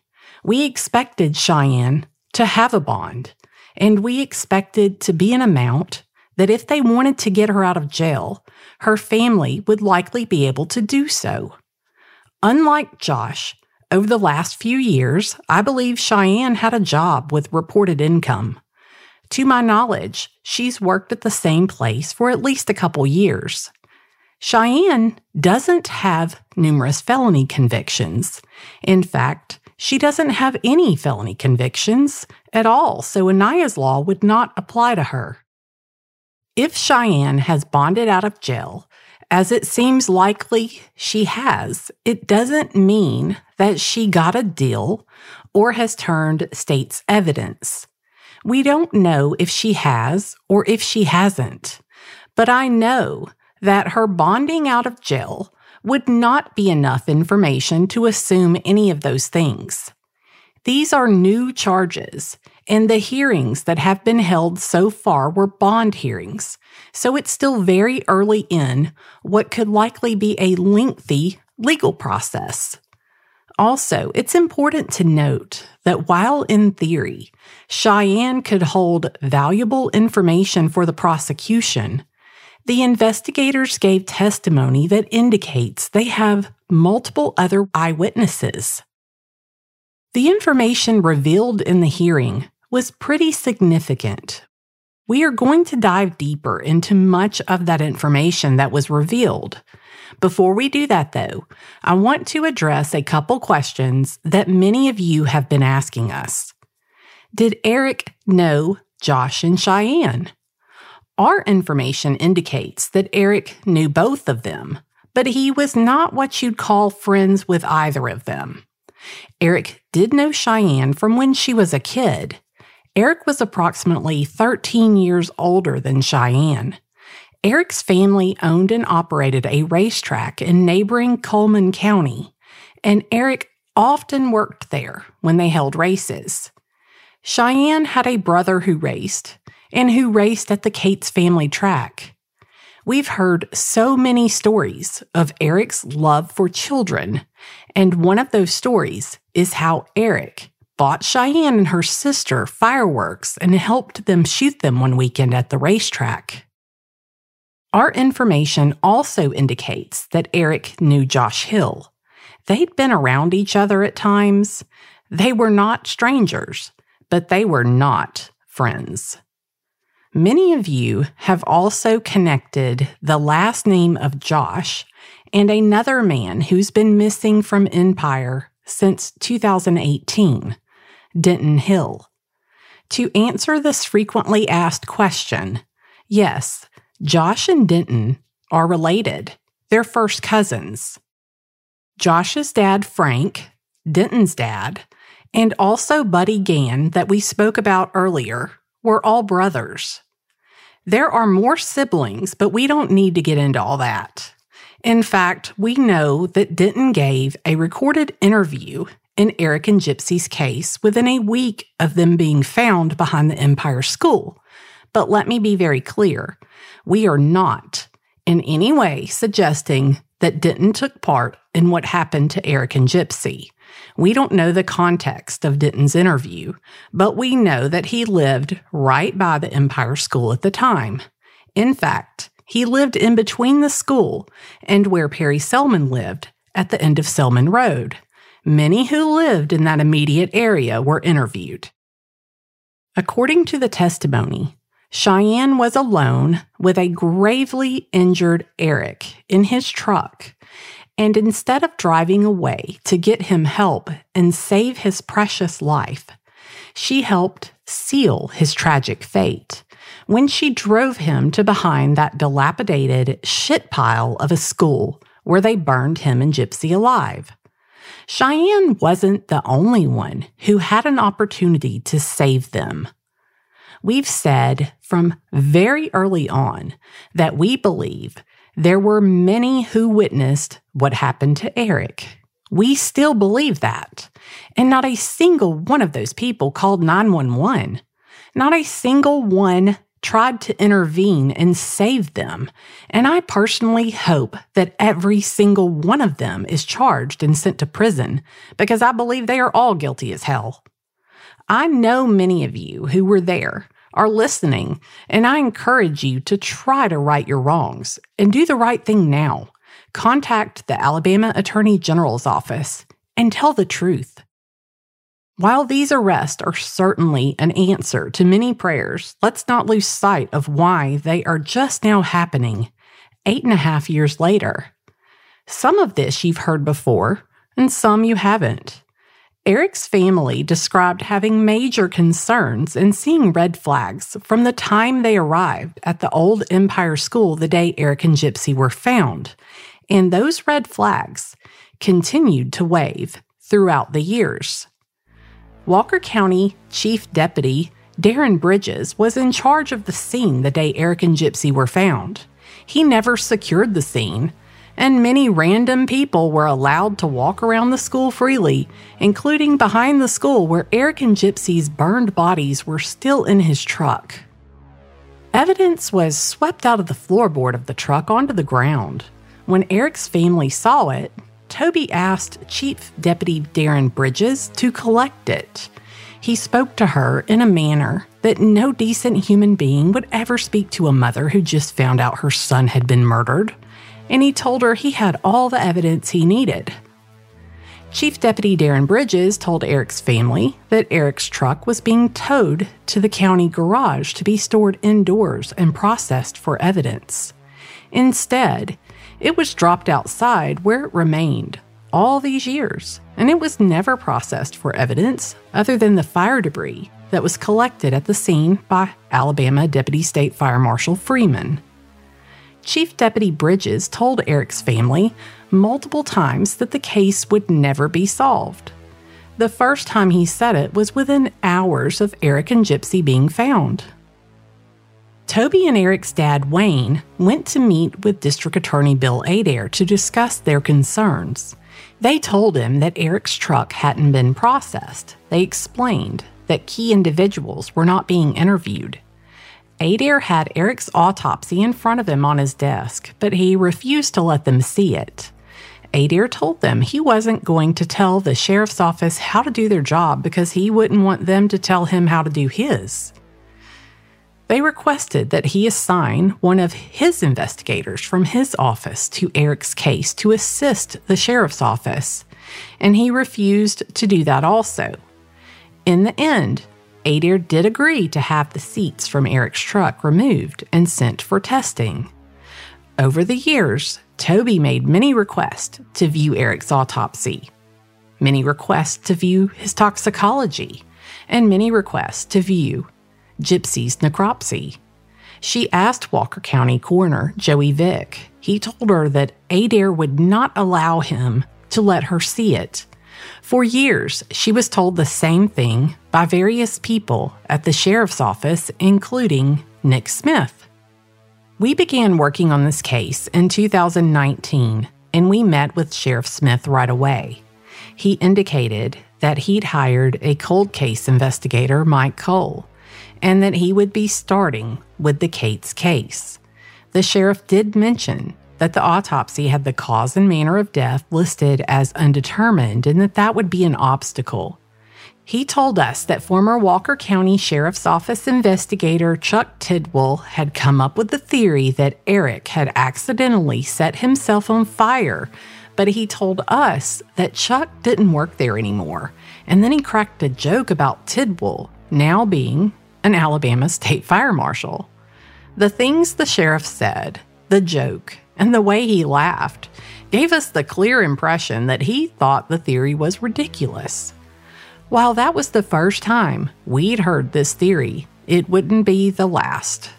We expected Cheyenne to have a bond, and we expected to be an amount that if they wanted to get her out of jail, her family would likely be able to do so. Unlike Josh, over the last few years, I believe Cheyenne had a job with reported income. To my knowledge, she's worked at the same place for at least a couple years. Cheyenne doesn't have numerous felony convictions. In fact, she doesn't have any felony convictions at all, so Aniah's law would not apply to her. If Cheyenne has bonded out of jail, as it seems likely she has, it doesn't mean that she got a deal or has turned state's evidence. We don't know if she has or if she hasn't, but I know that her bonding out of jail would not be enough information to assume any of those things. These are new charges, and the hearings that have been held so far were bond hearings, so it's still very early in what could likely be a lengthy legal process. Also, it's important to note that while in theory, Cheyenne could hold valuable information for the prosecution, the investigators gave testimony that indicates they have multiple other eyewitnesses. The information revealed in the hearing was pretty significant. We are going to dive deeper into much of that information that was revealed. Before we do that, though, I want to address a couple questions that many of you have been asking us. Did Eric know Josh and Cheyenne? Our information indicates that Eric knew both of them, but he was not what you'd call friends with either of them. Eric did know Cheyenne from when she was a kid. Eric was approximately 13 years older than Cheyenne. Eric's family owned and operated a racetrack in neighboring Cullman County, and Eric often worked there when they held races. Cheyenne had a brother who raced and who raced at the Cates family track. We've heard so many stories of Eric's love for children, and one of those stories is how Eric bought Cheyenne and her sister fireworks and helped them shoot them one weekend at the racetrack. Our information also indicates that Eric knew Josh Hill. They'd been around each other at times. They were not strangers, but they were not friends. Many of you have also connected the last name of Josh and another man who's been missing from Empire since 2018, Denton Hill. To answer this frequently asked question, yes, Josh and Denton are related. They're first cousins. Josh's dad, Frank, Denton's dad, and also Buddy Gann, that we spoke about earlier, were all brothers. There are more siblings, but we don't need to get into all that. In fact, we know that Denton gave a recorded interview in Eric and Gypsy's case within a week of them being found behind the Empire School. But let me be very clear we are not in any way suggesting that Denton took part in what happened to Eric and Gypsy. We don't know the context of Denton's interview, but we know that he lived right by the Empire School at the time. In fact, he lived in between the school and where Perry Selman lived at the end of Selman Road. Many who lived in that immediate area were interviewed. According to the testimony, Cheyenne was alone with a gravely injured Eric in his truck and instead of driving away to get him help and save his precious life, she helped seal his tragic fate when she drove him to behind that dilapidated shit pile of a school where they burned him and Gypsy alive. Cheyenne wasn't the only one who had an opportunity to save them. We've said from very early on that we believe there were many who witnessed what happened to Eric. We still believe that. And not a single one of those people called 911. Not a single one tried to intervene and save them. And I personally hope that every single one of them is charged and sent to prison because I believe they are all guilty as hell. I know many of you who were there are listening, and I encourage you to try to right your wrongs and do the right thing now. Contact the Alabama Attorney General's office and tell the truth. While these arrests are certainly an answer to many prayers, let's not lose sight of why they are just now happening eight and a half years later. Some of this you've heard before, and some you haven't. Eric's family described having major concerns and seeing red flags from the time they arrived at the old Empire School the day Eric and Gypsy were found. And those red flags continued to wave throughout the years. Walker County Chief Deputy Darren Bridges was in charge of the scene the day Eric and Gypsy were found. He never secured the scene, and many random people were allowed to walk around the school freely, including behind the school where Eric and Gypsy's burned bodies were still in his truck. Evidence was swept out of the floorboard of the truck onto the ground. When Eric's family saw it, Toby asked Chief Deputy Darren Bridges to collect it. He spoke to her in a manner that no decent human being would ever speak to a mother who just found out her son had been murdered and he told her he had all the evidence he needed. Chief Deputy Darren Bridges told Eric's family that Eric's truck was being towed to the county garage to be stored indoors and processed for evidence. Instead, it was dropped outside where it remained all these years, and it was never processed for evidence other than the fire debris that was collected at the scene by Alabama Deputy State Fire Marshal Freeman. Chief Deputy Bridges told Eric's family multiple times that the case would never be solved. The first time he said it was within hours of Eric and Gypsy being found. Toby and Eric's dad, Wayne, went to meet with District Attorney Bill Adair to discuss their concerns. They told him that Eric's truck hadn't been processed. They explained that key individuals were not being interviewed. Adair had Eric's autopsy in front of him on his desk, but he refused to let them see it. Adair told them he wasn't going to tell the sheriff's office how to do their job because he wouldn't want them to tell him how to do his. They requested that he assign one of his investigators from his office to Eric's case to assist the sheriff's office, and he refused to do that also. In the end, Adair did agree to have the seats from Eric's truck removed and sent for testing. Over the years, Toby made many requests to view Eric's autopsy, many requests to view his toxicology, and many requests to view Gypsy's necropsy. She asked Walker County Coroner Joey Vick. He told her that Adair would not allow him to let her see it. For years, she was told the same thing by various people at the sheriff's office, including Nick Smith. We began working on this case in 2019, and we met with Sheriff Smith right away. He indicated that he'd hired a cold case investigator, Mike Cole, and that he would be starting with the Cates case. The sheriff did mention that the autopsy had the cause and manner of death listed as undetermined and that that would be an obstacle. He told us that former Walker County Sheriff's Office investigator Chuck Tidwell had come up with the theory that Eric had accidentally set himself on fire, but he told us that Chuck didn't work there anymore. And then he cracked a joke about Tidwell now being an Alabama state fire marshal. The things the sheriff said, the joke, and the way he laughed gave us the clear impression that he thought the theory was ridiculous. While that was the first time we'd heard this theory, it wouldn't be the last.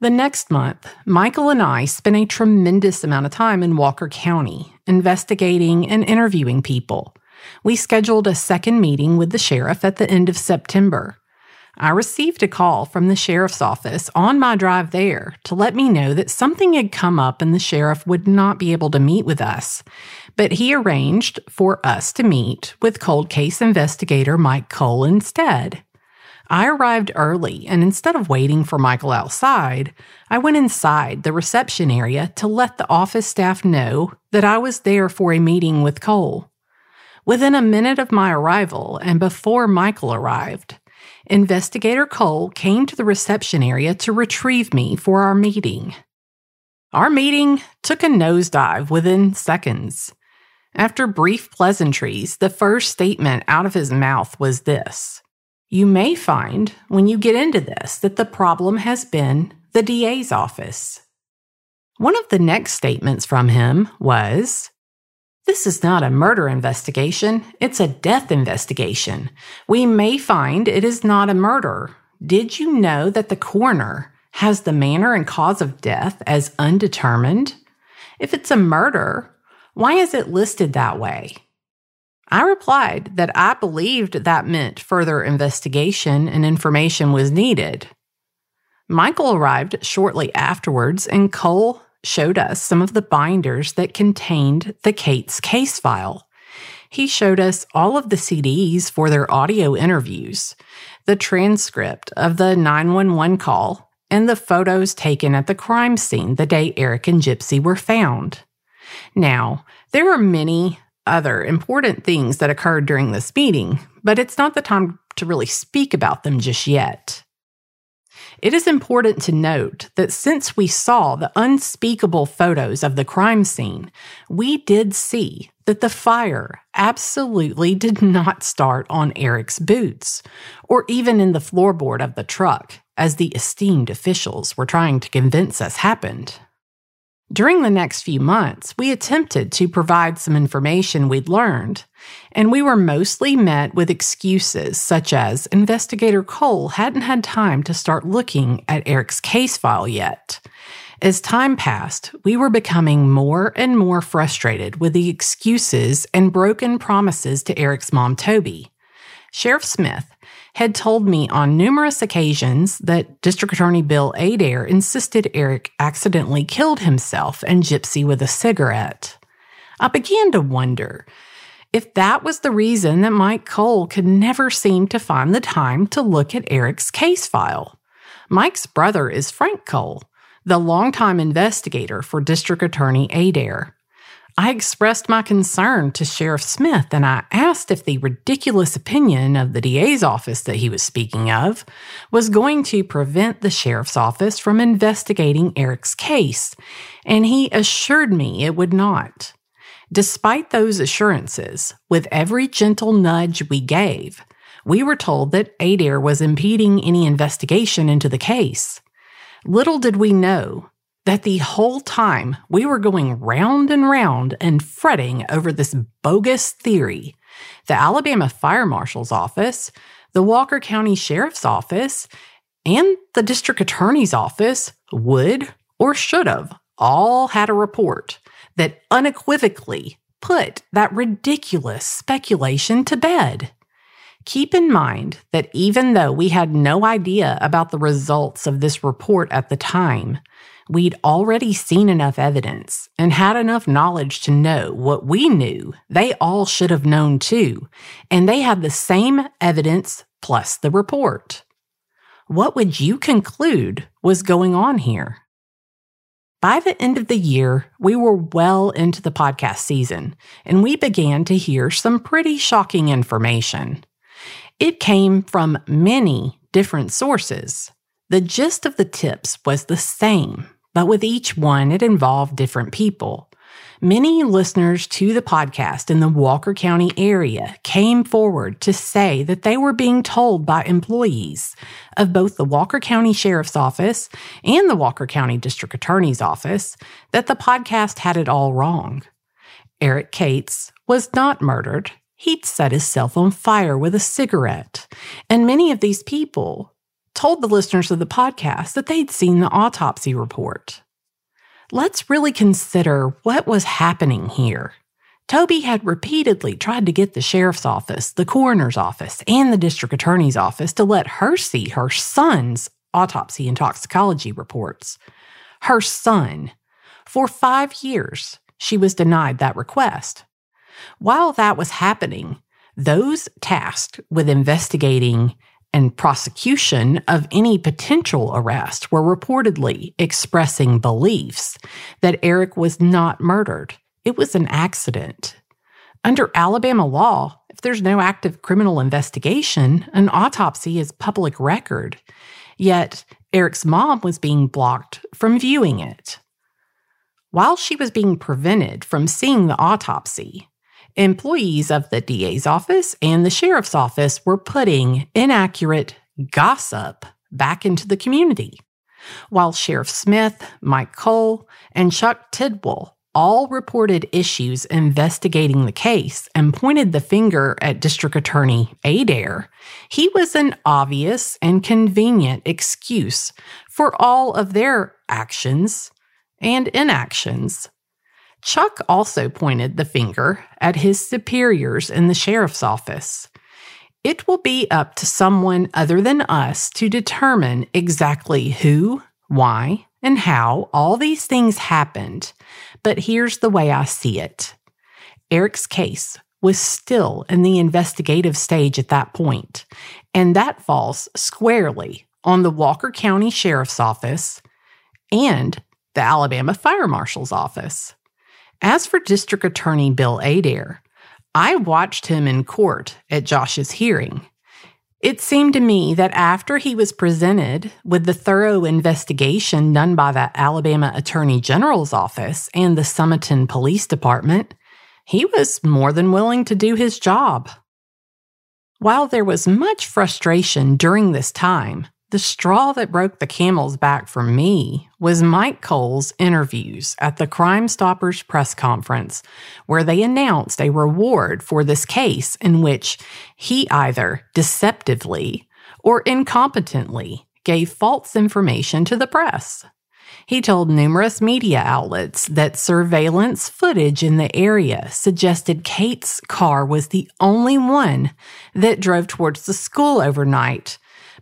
The next month, Michael and I spent a tremendous amount of time in Walker County investigating and interviewing people we scheduled a second meeting with the sheriff at the end of September. I received a call from the sheriff's office on my drive there to let me know that something had come up and the sheriff would not be able to meet with us. But he arranged for us to meet with cold case investigator Mike Cole instead. I arrived early, and instead of waiting for Michael outside, I went inside the reception area to let the office staff know that I was there for a meeting with Cole. Within a minute of my arrival and before Michael arrived, Investigator Cole came to the reception area to retrieve me for our meeting. Our meeting took a nosedive within seconds. After brief pleasantries, the first statement out of his mouth was this You may find, when you get into this, that the problem has been the DA's office. One of the next statements from him was this is not a murder investigation, it's a death investigation. We may find it is not a murder. Did you know that the coroner has the manner and cause of death as undetermined? If it's a murder, why is it listed that way? I replied that I believed that meant further investigation and information was needed. Michael arrived shortly afterwards, and Cole showed us some of the binders that contained the Cates case file. He showed us all of the CDs for their audio interviews, the transcript of the 911 call, and the photos taken at the crime scene the day Eric and Gypsy were found. Now, there are many other important things that occurred during this meeting, but it's not the time to really speak about them just yet. It is important to note that since we saw the unspeakable photos of the crime scene, we did see that the fire absolutely did not start on Eric's boots or even in the floorboard of the truck, as the esteemed officials were trying to convince us happened. During the next few months, we attempted to provide some information we'd learned, and we were mostly met with excuses such as Investigator Cole hadn't had time to start looking at Eric's case file yet. As time passed, we were becoming more and more frustrated with the excuses and broken promises to Eric's mom, Toby. Sheriff Smith had told me on numerous occasions that District Attorney Bill Adair insisted Eric accidentally killed himself and Gypsy with a cigarette. I began to wonder if that was the reason that Mike Cole could never seem to find the time to look at Eric's case file. Mike's brother is Frank Cole, the longtime investigator for District Attorney Adair. I expressed my concern to Sheriff Smith and I asked if the ridiculous opinion of the DA's office that he was speaking of was going to prevent the sheriff's office from investigating Eric's case, and he assured me it would not. Despite those assurances, with every gentle nudge we gave, we were told that Adair was impeding any investigation into the case. Little did we know that the whole time we were going round and round and fretting over this bogus theory, the Alabama Fire Marshal's office, the Walker County Sheriff's office, and the District Attorney's office would or should have all had a report that unequivocally put that ridiculous speculation to bed. Keep in mind that even though we had no idea about the results of this report at the time, we'd already seen enough evidence and had enough knowledge to know what we knew they all should have known too, and they had the same evidence plus the report. What would you conclude was going on here? By the end of the year, we were well into the podcast season, and we began to hear some pretty shocking information. It came from many different sources. The gist of the tips was the same but with each one, it involved different people. Many listeners to the podcast in the Walker County area came forward to say that they were being told by employees of both the Walker County Sheriff's Office and the Walker County District Attorney's Office that the podcast had it all wrong. Eric Cates was not murdered. He'd set himself on fire with a cigarette. And many of these people told the listeners of the podcast that they'd seen the autopsy report. Let's really consider what was happening here. Toby had repeatedly tried to get the sheriff's office, the coroner's office, and the district attorney's office to let her see her son's autopsy and toxicology reports. Her son. For five years, she was denied that request. While that was happening, those tasked with investigating and prosecution of any potential arrest were reportedly expressing beliefs that Eric was not murdered. It was an accident. Under Alabama law, if there's no active criminal investigation, an autopsy is public record. Yet, Eric's mom was being blocked from viewing it. While she was being prevented from seeing the autopsy, employees of the DA's office and the sheriff's office were putting inaccurate gossip back into the community. While Sheriff Smith, Mike Cole, and Chuck Tidwell all reported issues investigating the case and pointed the finger at District Attorney Adair, he was an obvious and convenient excuse for all of their actions and inactions. Chuck also pointed the finger at his superiors in the sheriff's office. It will be up to someone other than us to determine exactly who, why, and how all these things happened. But here's the way I see it Eric's case was still in the investigative stage at that point, and that falls squarely on the Walker County Sheriff's Office and the Alabama Fire Marshal's Office. As for District Attorney Bill Adair, I watched him in court at Josh's hearing. It seemed to me that after he was presented with the thorough investigation done by the Alabama Attorney General's office and the Sumiton Police Department, he was more than willing to do his job. While there was much frustration during this time, the straw that broke the camel's back for me was Mike Cole's interviews at the Crime Stoppers press conference, where they announced a reward for this case in which he either deceptively or incompetently gave false information to the press. He told numerous media outlets that surveillance footage in the area suggested Cates' car was the only one that drove towards the school overnight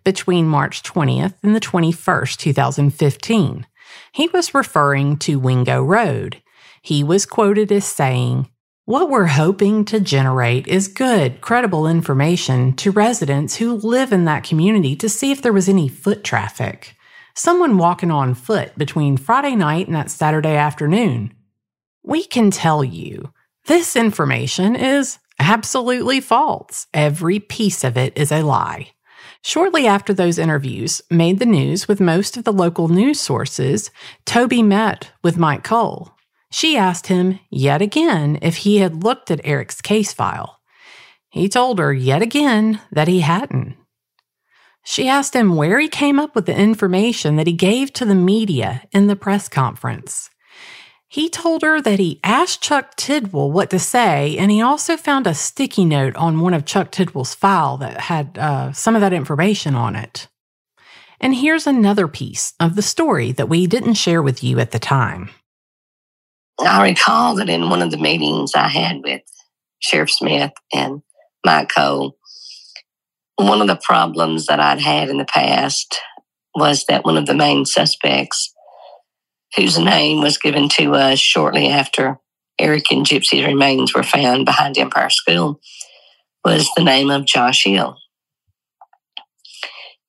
between March 20th and the 21st, 2015. He was referring to Wingo Road. He was quoted as saying, what we're hoping to generate is good, credible information to residents who live in that community to see if there was any foot traffic. Someone walking on foot between Friday night and that Saturday afternoon. We can tell you this information is absolutely false. Every piece of it is a lie. Shortly after those interviews made the news with most of the local news sources, Toby met with Mike Cole. She asked him yet again if he had looked at Eric's case file. He told her yet again that he hadn't. She asked him where he came up with the information that he gave to the media in the press conference. He told her that he asked Chuck Tidwell what to say, and he also found a sticky note on one of Chuck Tidwell's file that had uh, some of that information on it. And here's another piece of the story that we didn't share with you at the time. I recall that in one of the meetings I had with Sheriff Smith and Mike Cole, one of the problems that I'd had in the past was that one of the main suspects, whose name was given to us shortly after Eric and Gypsy's remains were found behind Empire School, was the name of Josh Hill.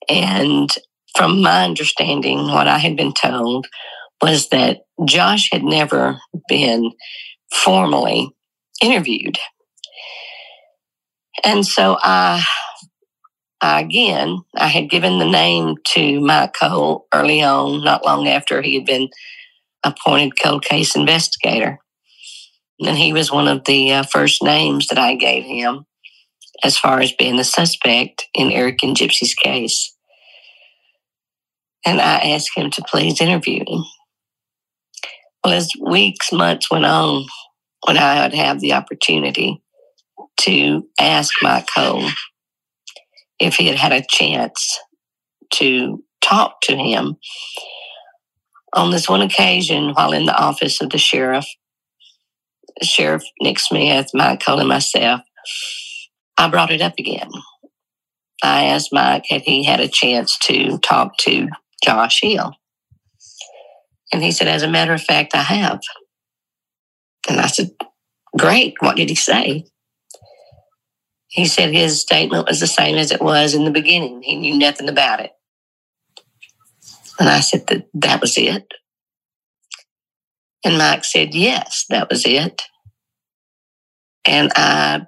And from my understanding, what I had been told was that Josh had never been formally interviewed. And so I, Again, I had given the name to Mike Cole early on, not long after he had been appointed cold case investigator. And he was one of the uh, first names that I gave him as far as being the suspect in Eric and Gypsy's case. And I asked him to please interview him. Well, as weeks, months went on, when I would have the opportunity to ask Mike Cole if he had had a chance to talk to him. On this one occasion, while in the office of the sheriff, Sheriff Nick Smith, Cole, and myself, I brought it up again. I asked Mike had he had a chance to talk to Josh Hill. And he said, As a matter of fact, I have. And I said, Great. What did he say? He said his statement was the same as it was in the beginning. He knew nothing about it. And I said that that was it. And Mike said, Yes, that was it. And I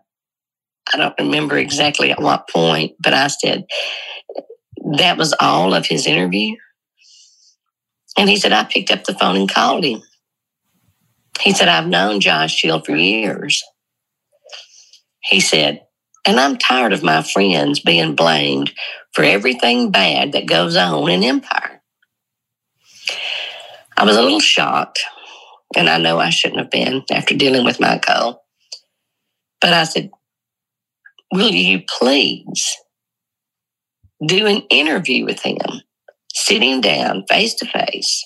I don't remember exactly at what point, but I said that was all of his interview. And he said, I picked up the phone and called him. He said, I've known Josh Hill for years. He said, and I'm tired of my friends being blamed for everything bad that goes on in Empire. I was a little shocked, and I know I shouldn't have been after dealing with Mike Cole. But I said, Will you please do an interview with him? sitting down face to face.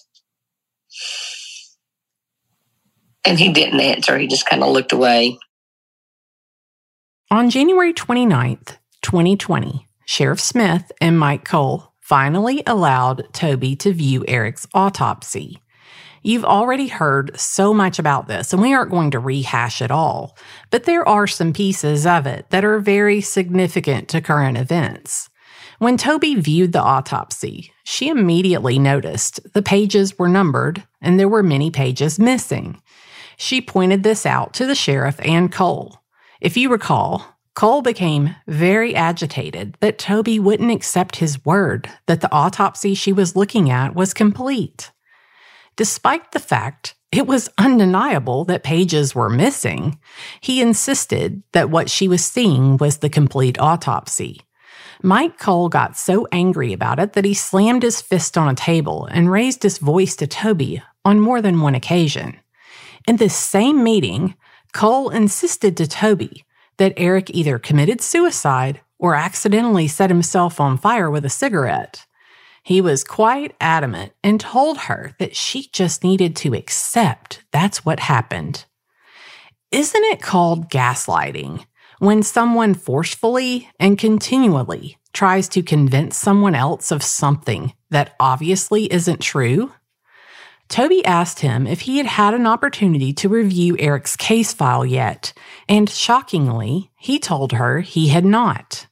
And he didn't answer. He just kind of looked away. On January 29th, 2020, Sheriff Smith and Mike Cole finally allowed Toby to view Eric's autopsy. You've already heard so much about this, and we aren't going to rehash it all, but there are some pieces of it that are very significant to current events. When Toby viewed the autopsy, she immediately noticed the pages were numbered and there were many pages missing. She pointed this out to the sheriff and Cole. If you recall, Cole became very agitated that Toby wouldn't accept his word that the autopsy she was looking at was complete. Despite the fact it was undeniable that pages were missing, he insisted that what she was seeing was the complete autopsy. Mike Cole got so angry about it that he slammed his fist on a table and raised his voice to Toby on more than one occasion. In this same meeting, Cole insisted to Toby that Eric either committed suicide or accidentally set himself on fire with a cigarette. He was quite adamant and told her that she just needed to accept that's what happened. Isn't it called gaslighting when someone forcefully and continually tries to convince someone else of something that obviously isn't true? Toby asked him if he had had an opportunity to review Eric's case file yet, and shockingly, he told her he had not.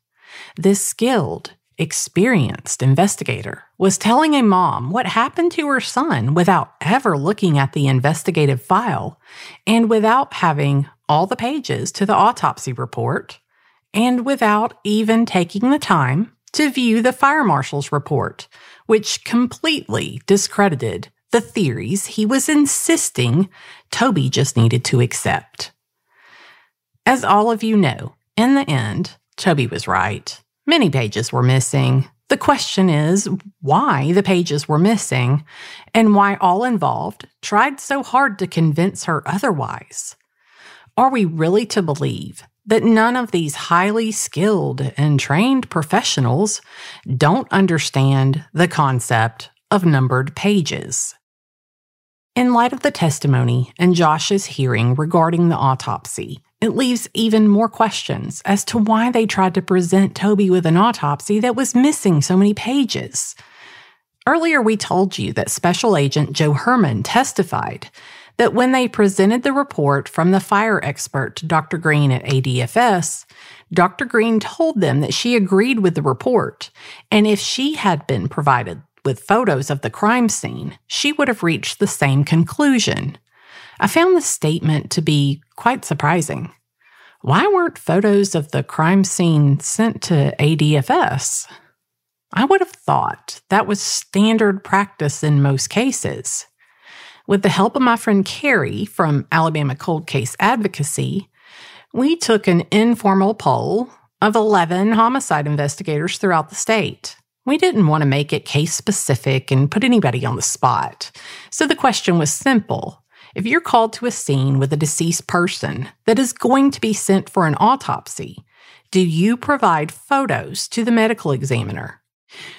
This skilled, experienced investigator was telling a mom what happened to her son without ever looking at the investigative file and without having all the pages to the autopsy report and without even taking the time to view the fire marshal's report, which completely discredited the theories he was insisting Toby just needed to accept. As all of you know, in the end, Toby was right. Many pages were missing. The question is why the pages were missing and why all involved tried so hard to convince her otherwise. Are we really to believe that none of these highly skilled and trained professionals don't understand the concept of numbered pages? In light of the testimony and Josh's hearing regarding the autopsy, it leaves even more questions as to why they tried to present Toby with an autopsy that was missing so many pages. Earlier, we told you that Special Agent Joe Herman testified that when they presented the report from the fire expert to Dr. Green at ADFS, Dr. Green told them that she agreed with the report, and if she had been provided with photos of the crime scene, she would have reached the same conclusion. I found the statement to be quite surprising. Why weren't photos of the crime scene sent to ADFS? I would have thought that was standard practice in most cases. With the help of my friend Carrie from Alabama Cold Case Advocacy, we took an informal poll of 11 homicide investigators throughout the state. We didn't want to make it case specific and put anybody on the spot. So the question was simple. If you're called to a scene with a deceased person that is going to be sent for an autopsy, do you provide photos to the medical examiner?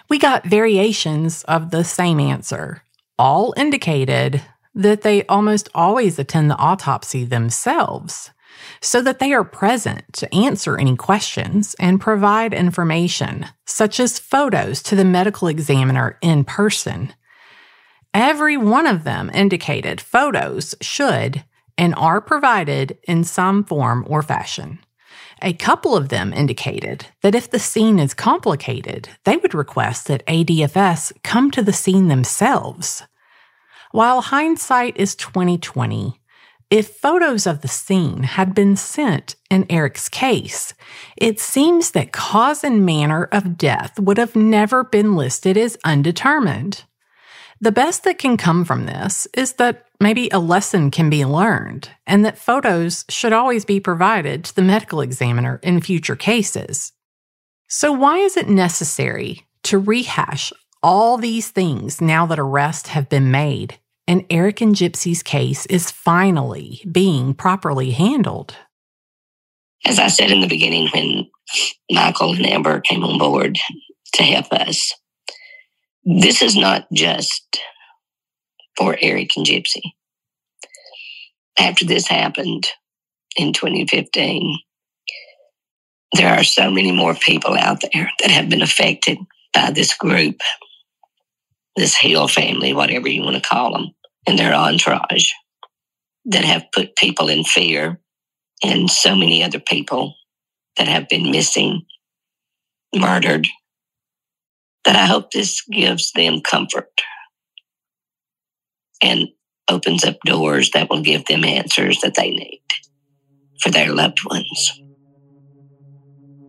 We got variations of the same answer. All indicated that they almost always attend the autopsy themselves so that they are present to answer any questions and provide information, such as photos to the medical examiner in person. Every one of them indicated photos should and are provided in some form or fashion. A couple of them indicated that if the scene is complicated, they would request that ADFS come to the scene themselves. While hindsight is 2020, if photos of the scene had been sent in Eric's case, it seems that cause and manner of death would have never been listed as undetermined. The best that can come from this is that maybe a lesson can be learned and that photos should always be provided to the medical examiner in future cases. So, why is it necessary to rehash all these things now that arrests have been made and Eric and Gypsy's case is finally being properly handled. As I said in the beginning, when Michael and Amber came on board to help us, this is not just for Eric and Gypsy. After this happened in 2015, there are so many more people out there that have been affected by this group this Hill family, whatever you want to call them, and their entourage that have put people in fear and so many other people that have been missing, murdered, that I hope this gives them comfort and opens up doors that will give them answers that they need for their loved ones.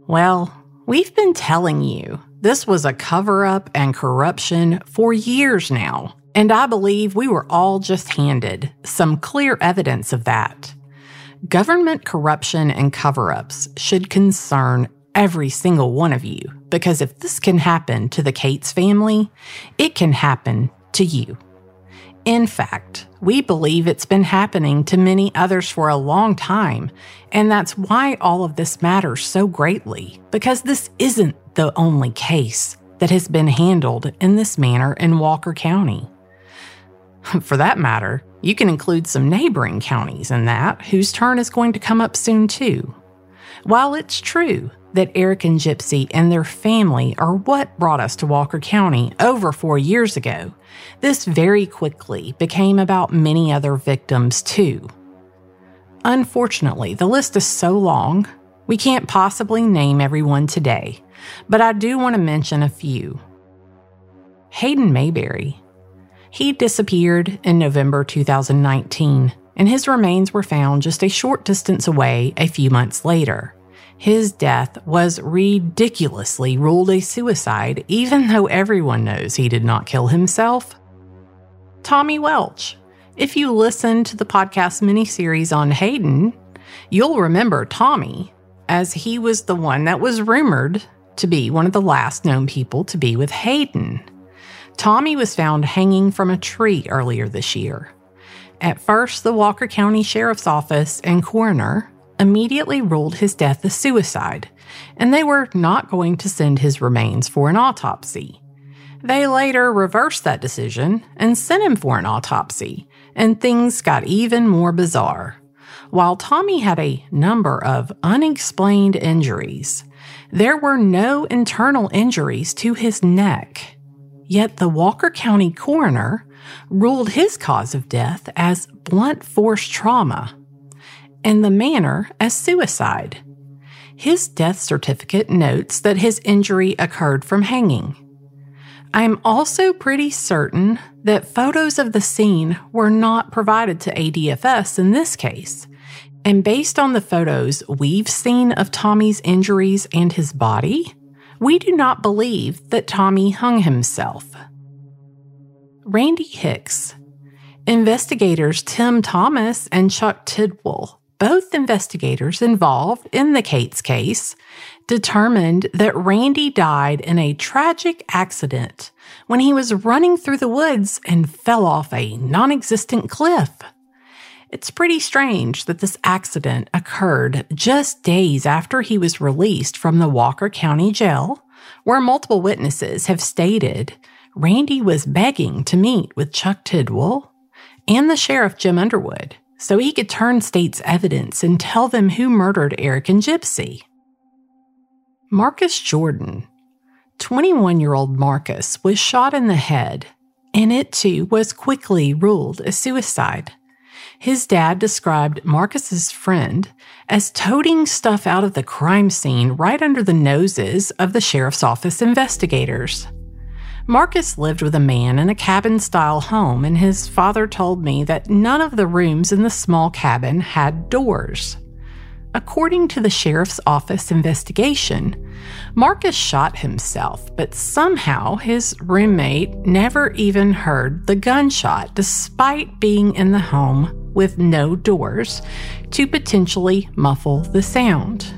Well, we've been telling you this was a cover up and corruption for years now, and I believe we were all just handed some clear evidence of that. Government corruption and cover ups should concern every single one of you because if this can happen to the Cates family, it can happen to you. In fact, we believe it's been happening to many others for a long time, and that's why all of this matters so greatly, because this isn't the only case that has been handled in this manner in Walker County. For that matter, you can include some neighboring counties in that, whose turn is going to come up soon too. While it's true that Eric and Gypsy and their family are what brought us to Walker County over four years ago, this very quickly became about many other victims too. Unfortunately, the list is so long, we can't possibly name everyone today, but I do want to mention a few. Hayden Mayberry. He disappeared in November 2019, and his remains were found just a short distance away a few months later. His death was ridiculously ruled a suicide, even though everyone knows he did not kill himself. Tommy Welch. If you listen to the podcast miniseries on Hayden, you'll remember Tommy, as he was the one that was rumored to be one of the last known people to be with Hayden. Tommy was found hanging from a tree earlier this year. At first, the Walker County Sheriff's Office and coroner immediately ruled his death a suicide, and they were not going to send his remains for an autopsy. They later reversed that decision and sent him for an autopsy, and things got even more bizarre. While Tommy had a number of unexplained injuries, there were no internal injuries to his neck. Yet the Walker County coroner ruled his cause of death as blunt force trauma and the manner as suicide. His death certificate notes that his injury occurred from hanging. I'm also pretty certain that photos of the scene were not provided to ADFS in this case. And based on the photos we've seen of Tommy's injuries and his body, we do not believe that Tommy hung himself. Randy Hicks. Investigators Tim Thomas and Chuck Tidwell both investigators involved in the Cates case determined that Randy died in a tragic accident when he was running through the woods and fell off a non existent cliff. It's pretty strange that this accident occurred just days after he was released from the Walker County Jail, where multiple witnesses have stated Randy was begging to meet with Chuck Tidwell and the sheriff Jim Underwood so he could turn state's evidence and tell them who murdered Eric and Gypsy. Marcus Jordan. 21 year old Marcus was shot in the head, and it too was quickly ruled a suicide. His dad described Marcus's friend as toting stuff out of the crime scene right under the noses of the sheriff's office investigators. Marcus lived with a man in a cabin style home, and his father told me that none of the rooms in the small cabin had doors. According to the sheriff's office investigation, Marcus shot himself, but somehow his roommate never even heard the gunshot despite being in the home with no doors to potentially muffle the sound.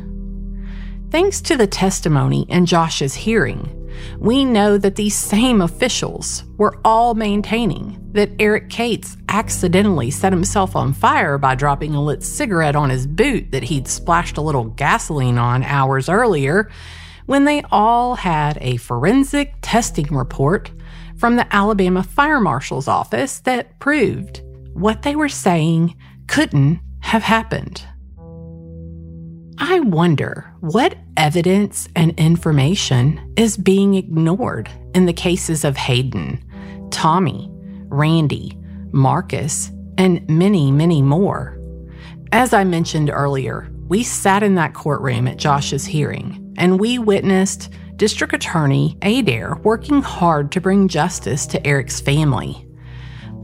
Thanks to the testimony in Josh's hearing, we know that these same officials were all maintaining that Eric Cates accidentally set himself on fire by dropping a lit cigarette on his boot that he'd splashed a little gasoline on hours earlier, when they all had a forensic testing report from the Alabama Fire Marshal's office that proved what they were saying couldn't have happened. I wonder what evidence and information is being ignored in the cases of Hayden, Tommy, Randy, Marcus, and many, many more. As I mentioned earlier, we sat in that courtroom at Josh's hearing and we witnessed District Attorney Adair working hard to bring justice to Eric's family.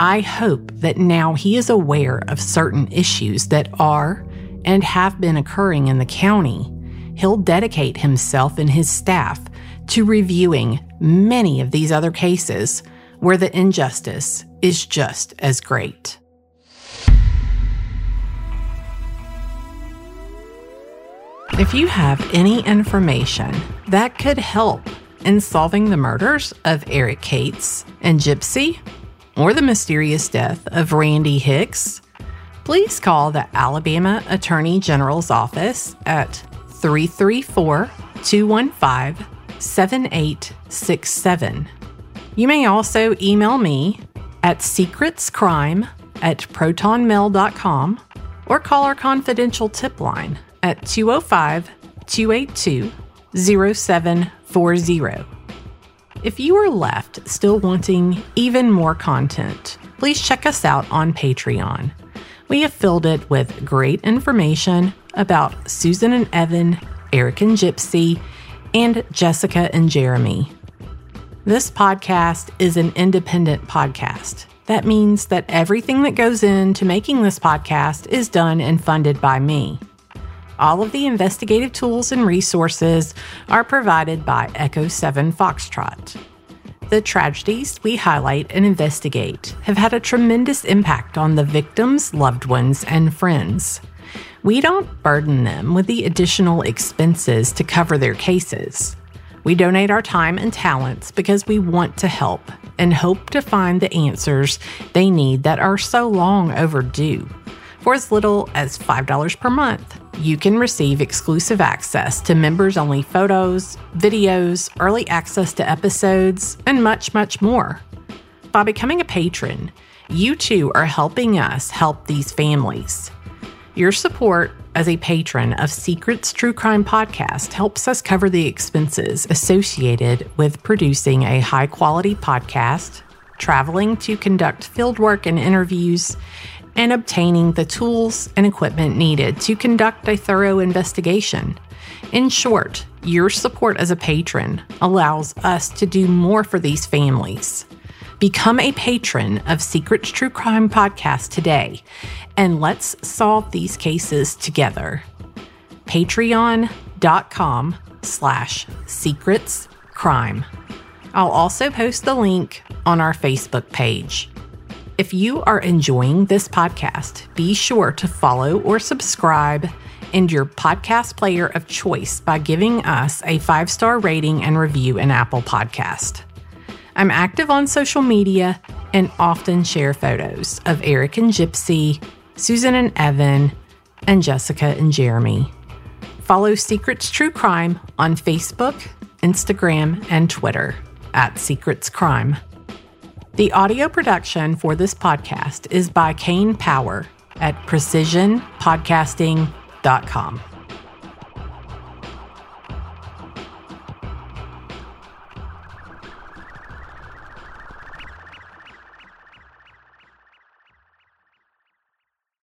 I hope that now he is aware of certain issues that are and have been occurring in the county, he'll dedicate himself and his staff to reviewing many of these other cases where the injustice is just as great. If you have any information that could help in solving the murders of Eric Cates and Gypsy, or the mysterious death of Randy Hicks, please call the Alabama Attorney General's office at 334 215 7867. You may also email me at secretscrime at protonmail.com or call our confidential tip line at 205 282 0740. If you are left still wanting even more content, please check us out on Patreon. We have filled it with great information about Susan and Evan, Eric and Gypsy, and Jessica and Jeremy. This podcast is an independent podcast. That means that everything that goes into making this podcast is done and funded by me. All of the investigative tools and resources are provided by Echo 7 Foxtrot. The tragedies we highlight and investigate have had a tremendous impact on the victims, loved ones, and friends. We don't burden them with the additional expenses to cover their cases. We donate our time and talents because we want to help and hope to find the answers they need that are so long overdue. For as little as $5 per month, you can receive exclusive access to members only photos, videos, early access to episodes, and much, much more. By becoming a patron, you too are helping us help these families. Your support as a patron of Secrets True Crime Podcast helps us cover the expenses associated with producing a high quality podcast, traveling to conduct fieldwork and interviews, and obtaining the tools and equipment needed to conduct a thorough investigation. In short, your support as a patron allows us to do more for these families. Become a patron of Secrets True Crime Podcast today, and let's solve these cases together. Patreon.com slash secrets crime. I'll also post the link on our Facebook page. If you are enjoying this podcast, be sure to follow or subscribe in your podcast player of choice by giving us a five star rating and review in Apple Podcast. I'm active on social media and often share photos of Eric and Gypsy, Susan and Evan, and Jessica and Jeremy. Follow Secrets True Crime on Facebook, Instagram, and Twitter at Secrets Crime. The audio production for this podcast is by Kane Power at precisionpodcasting.com.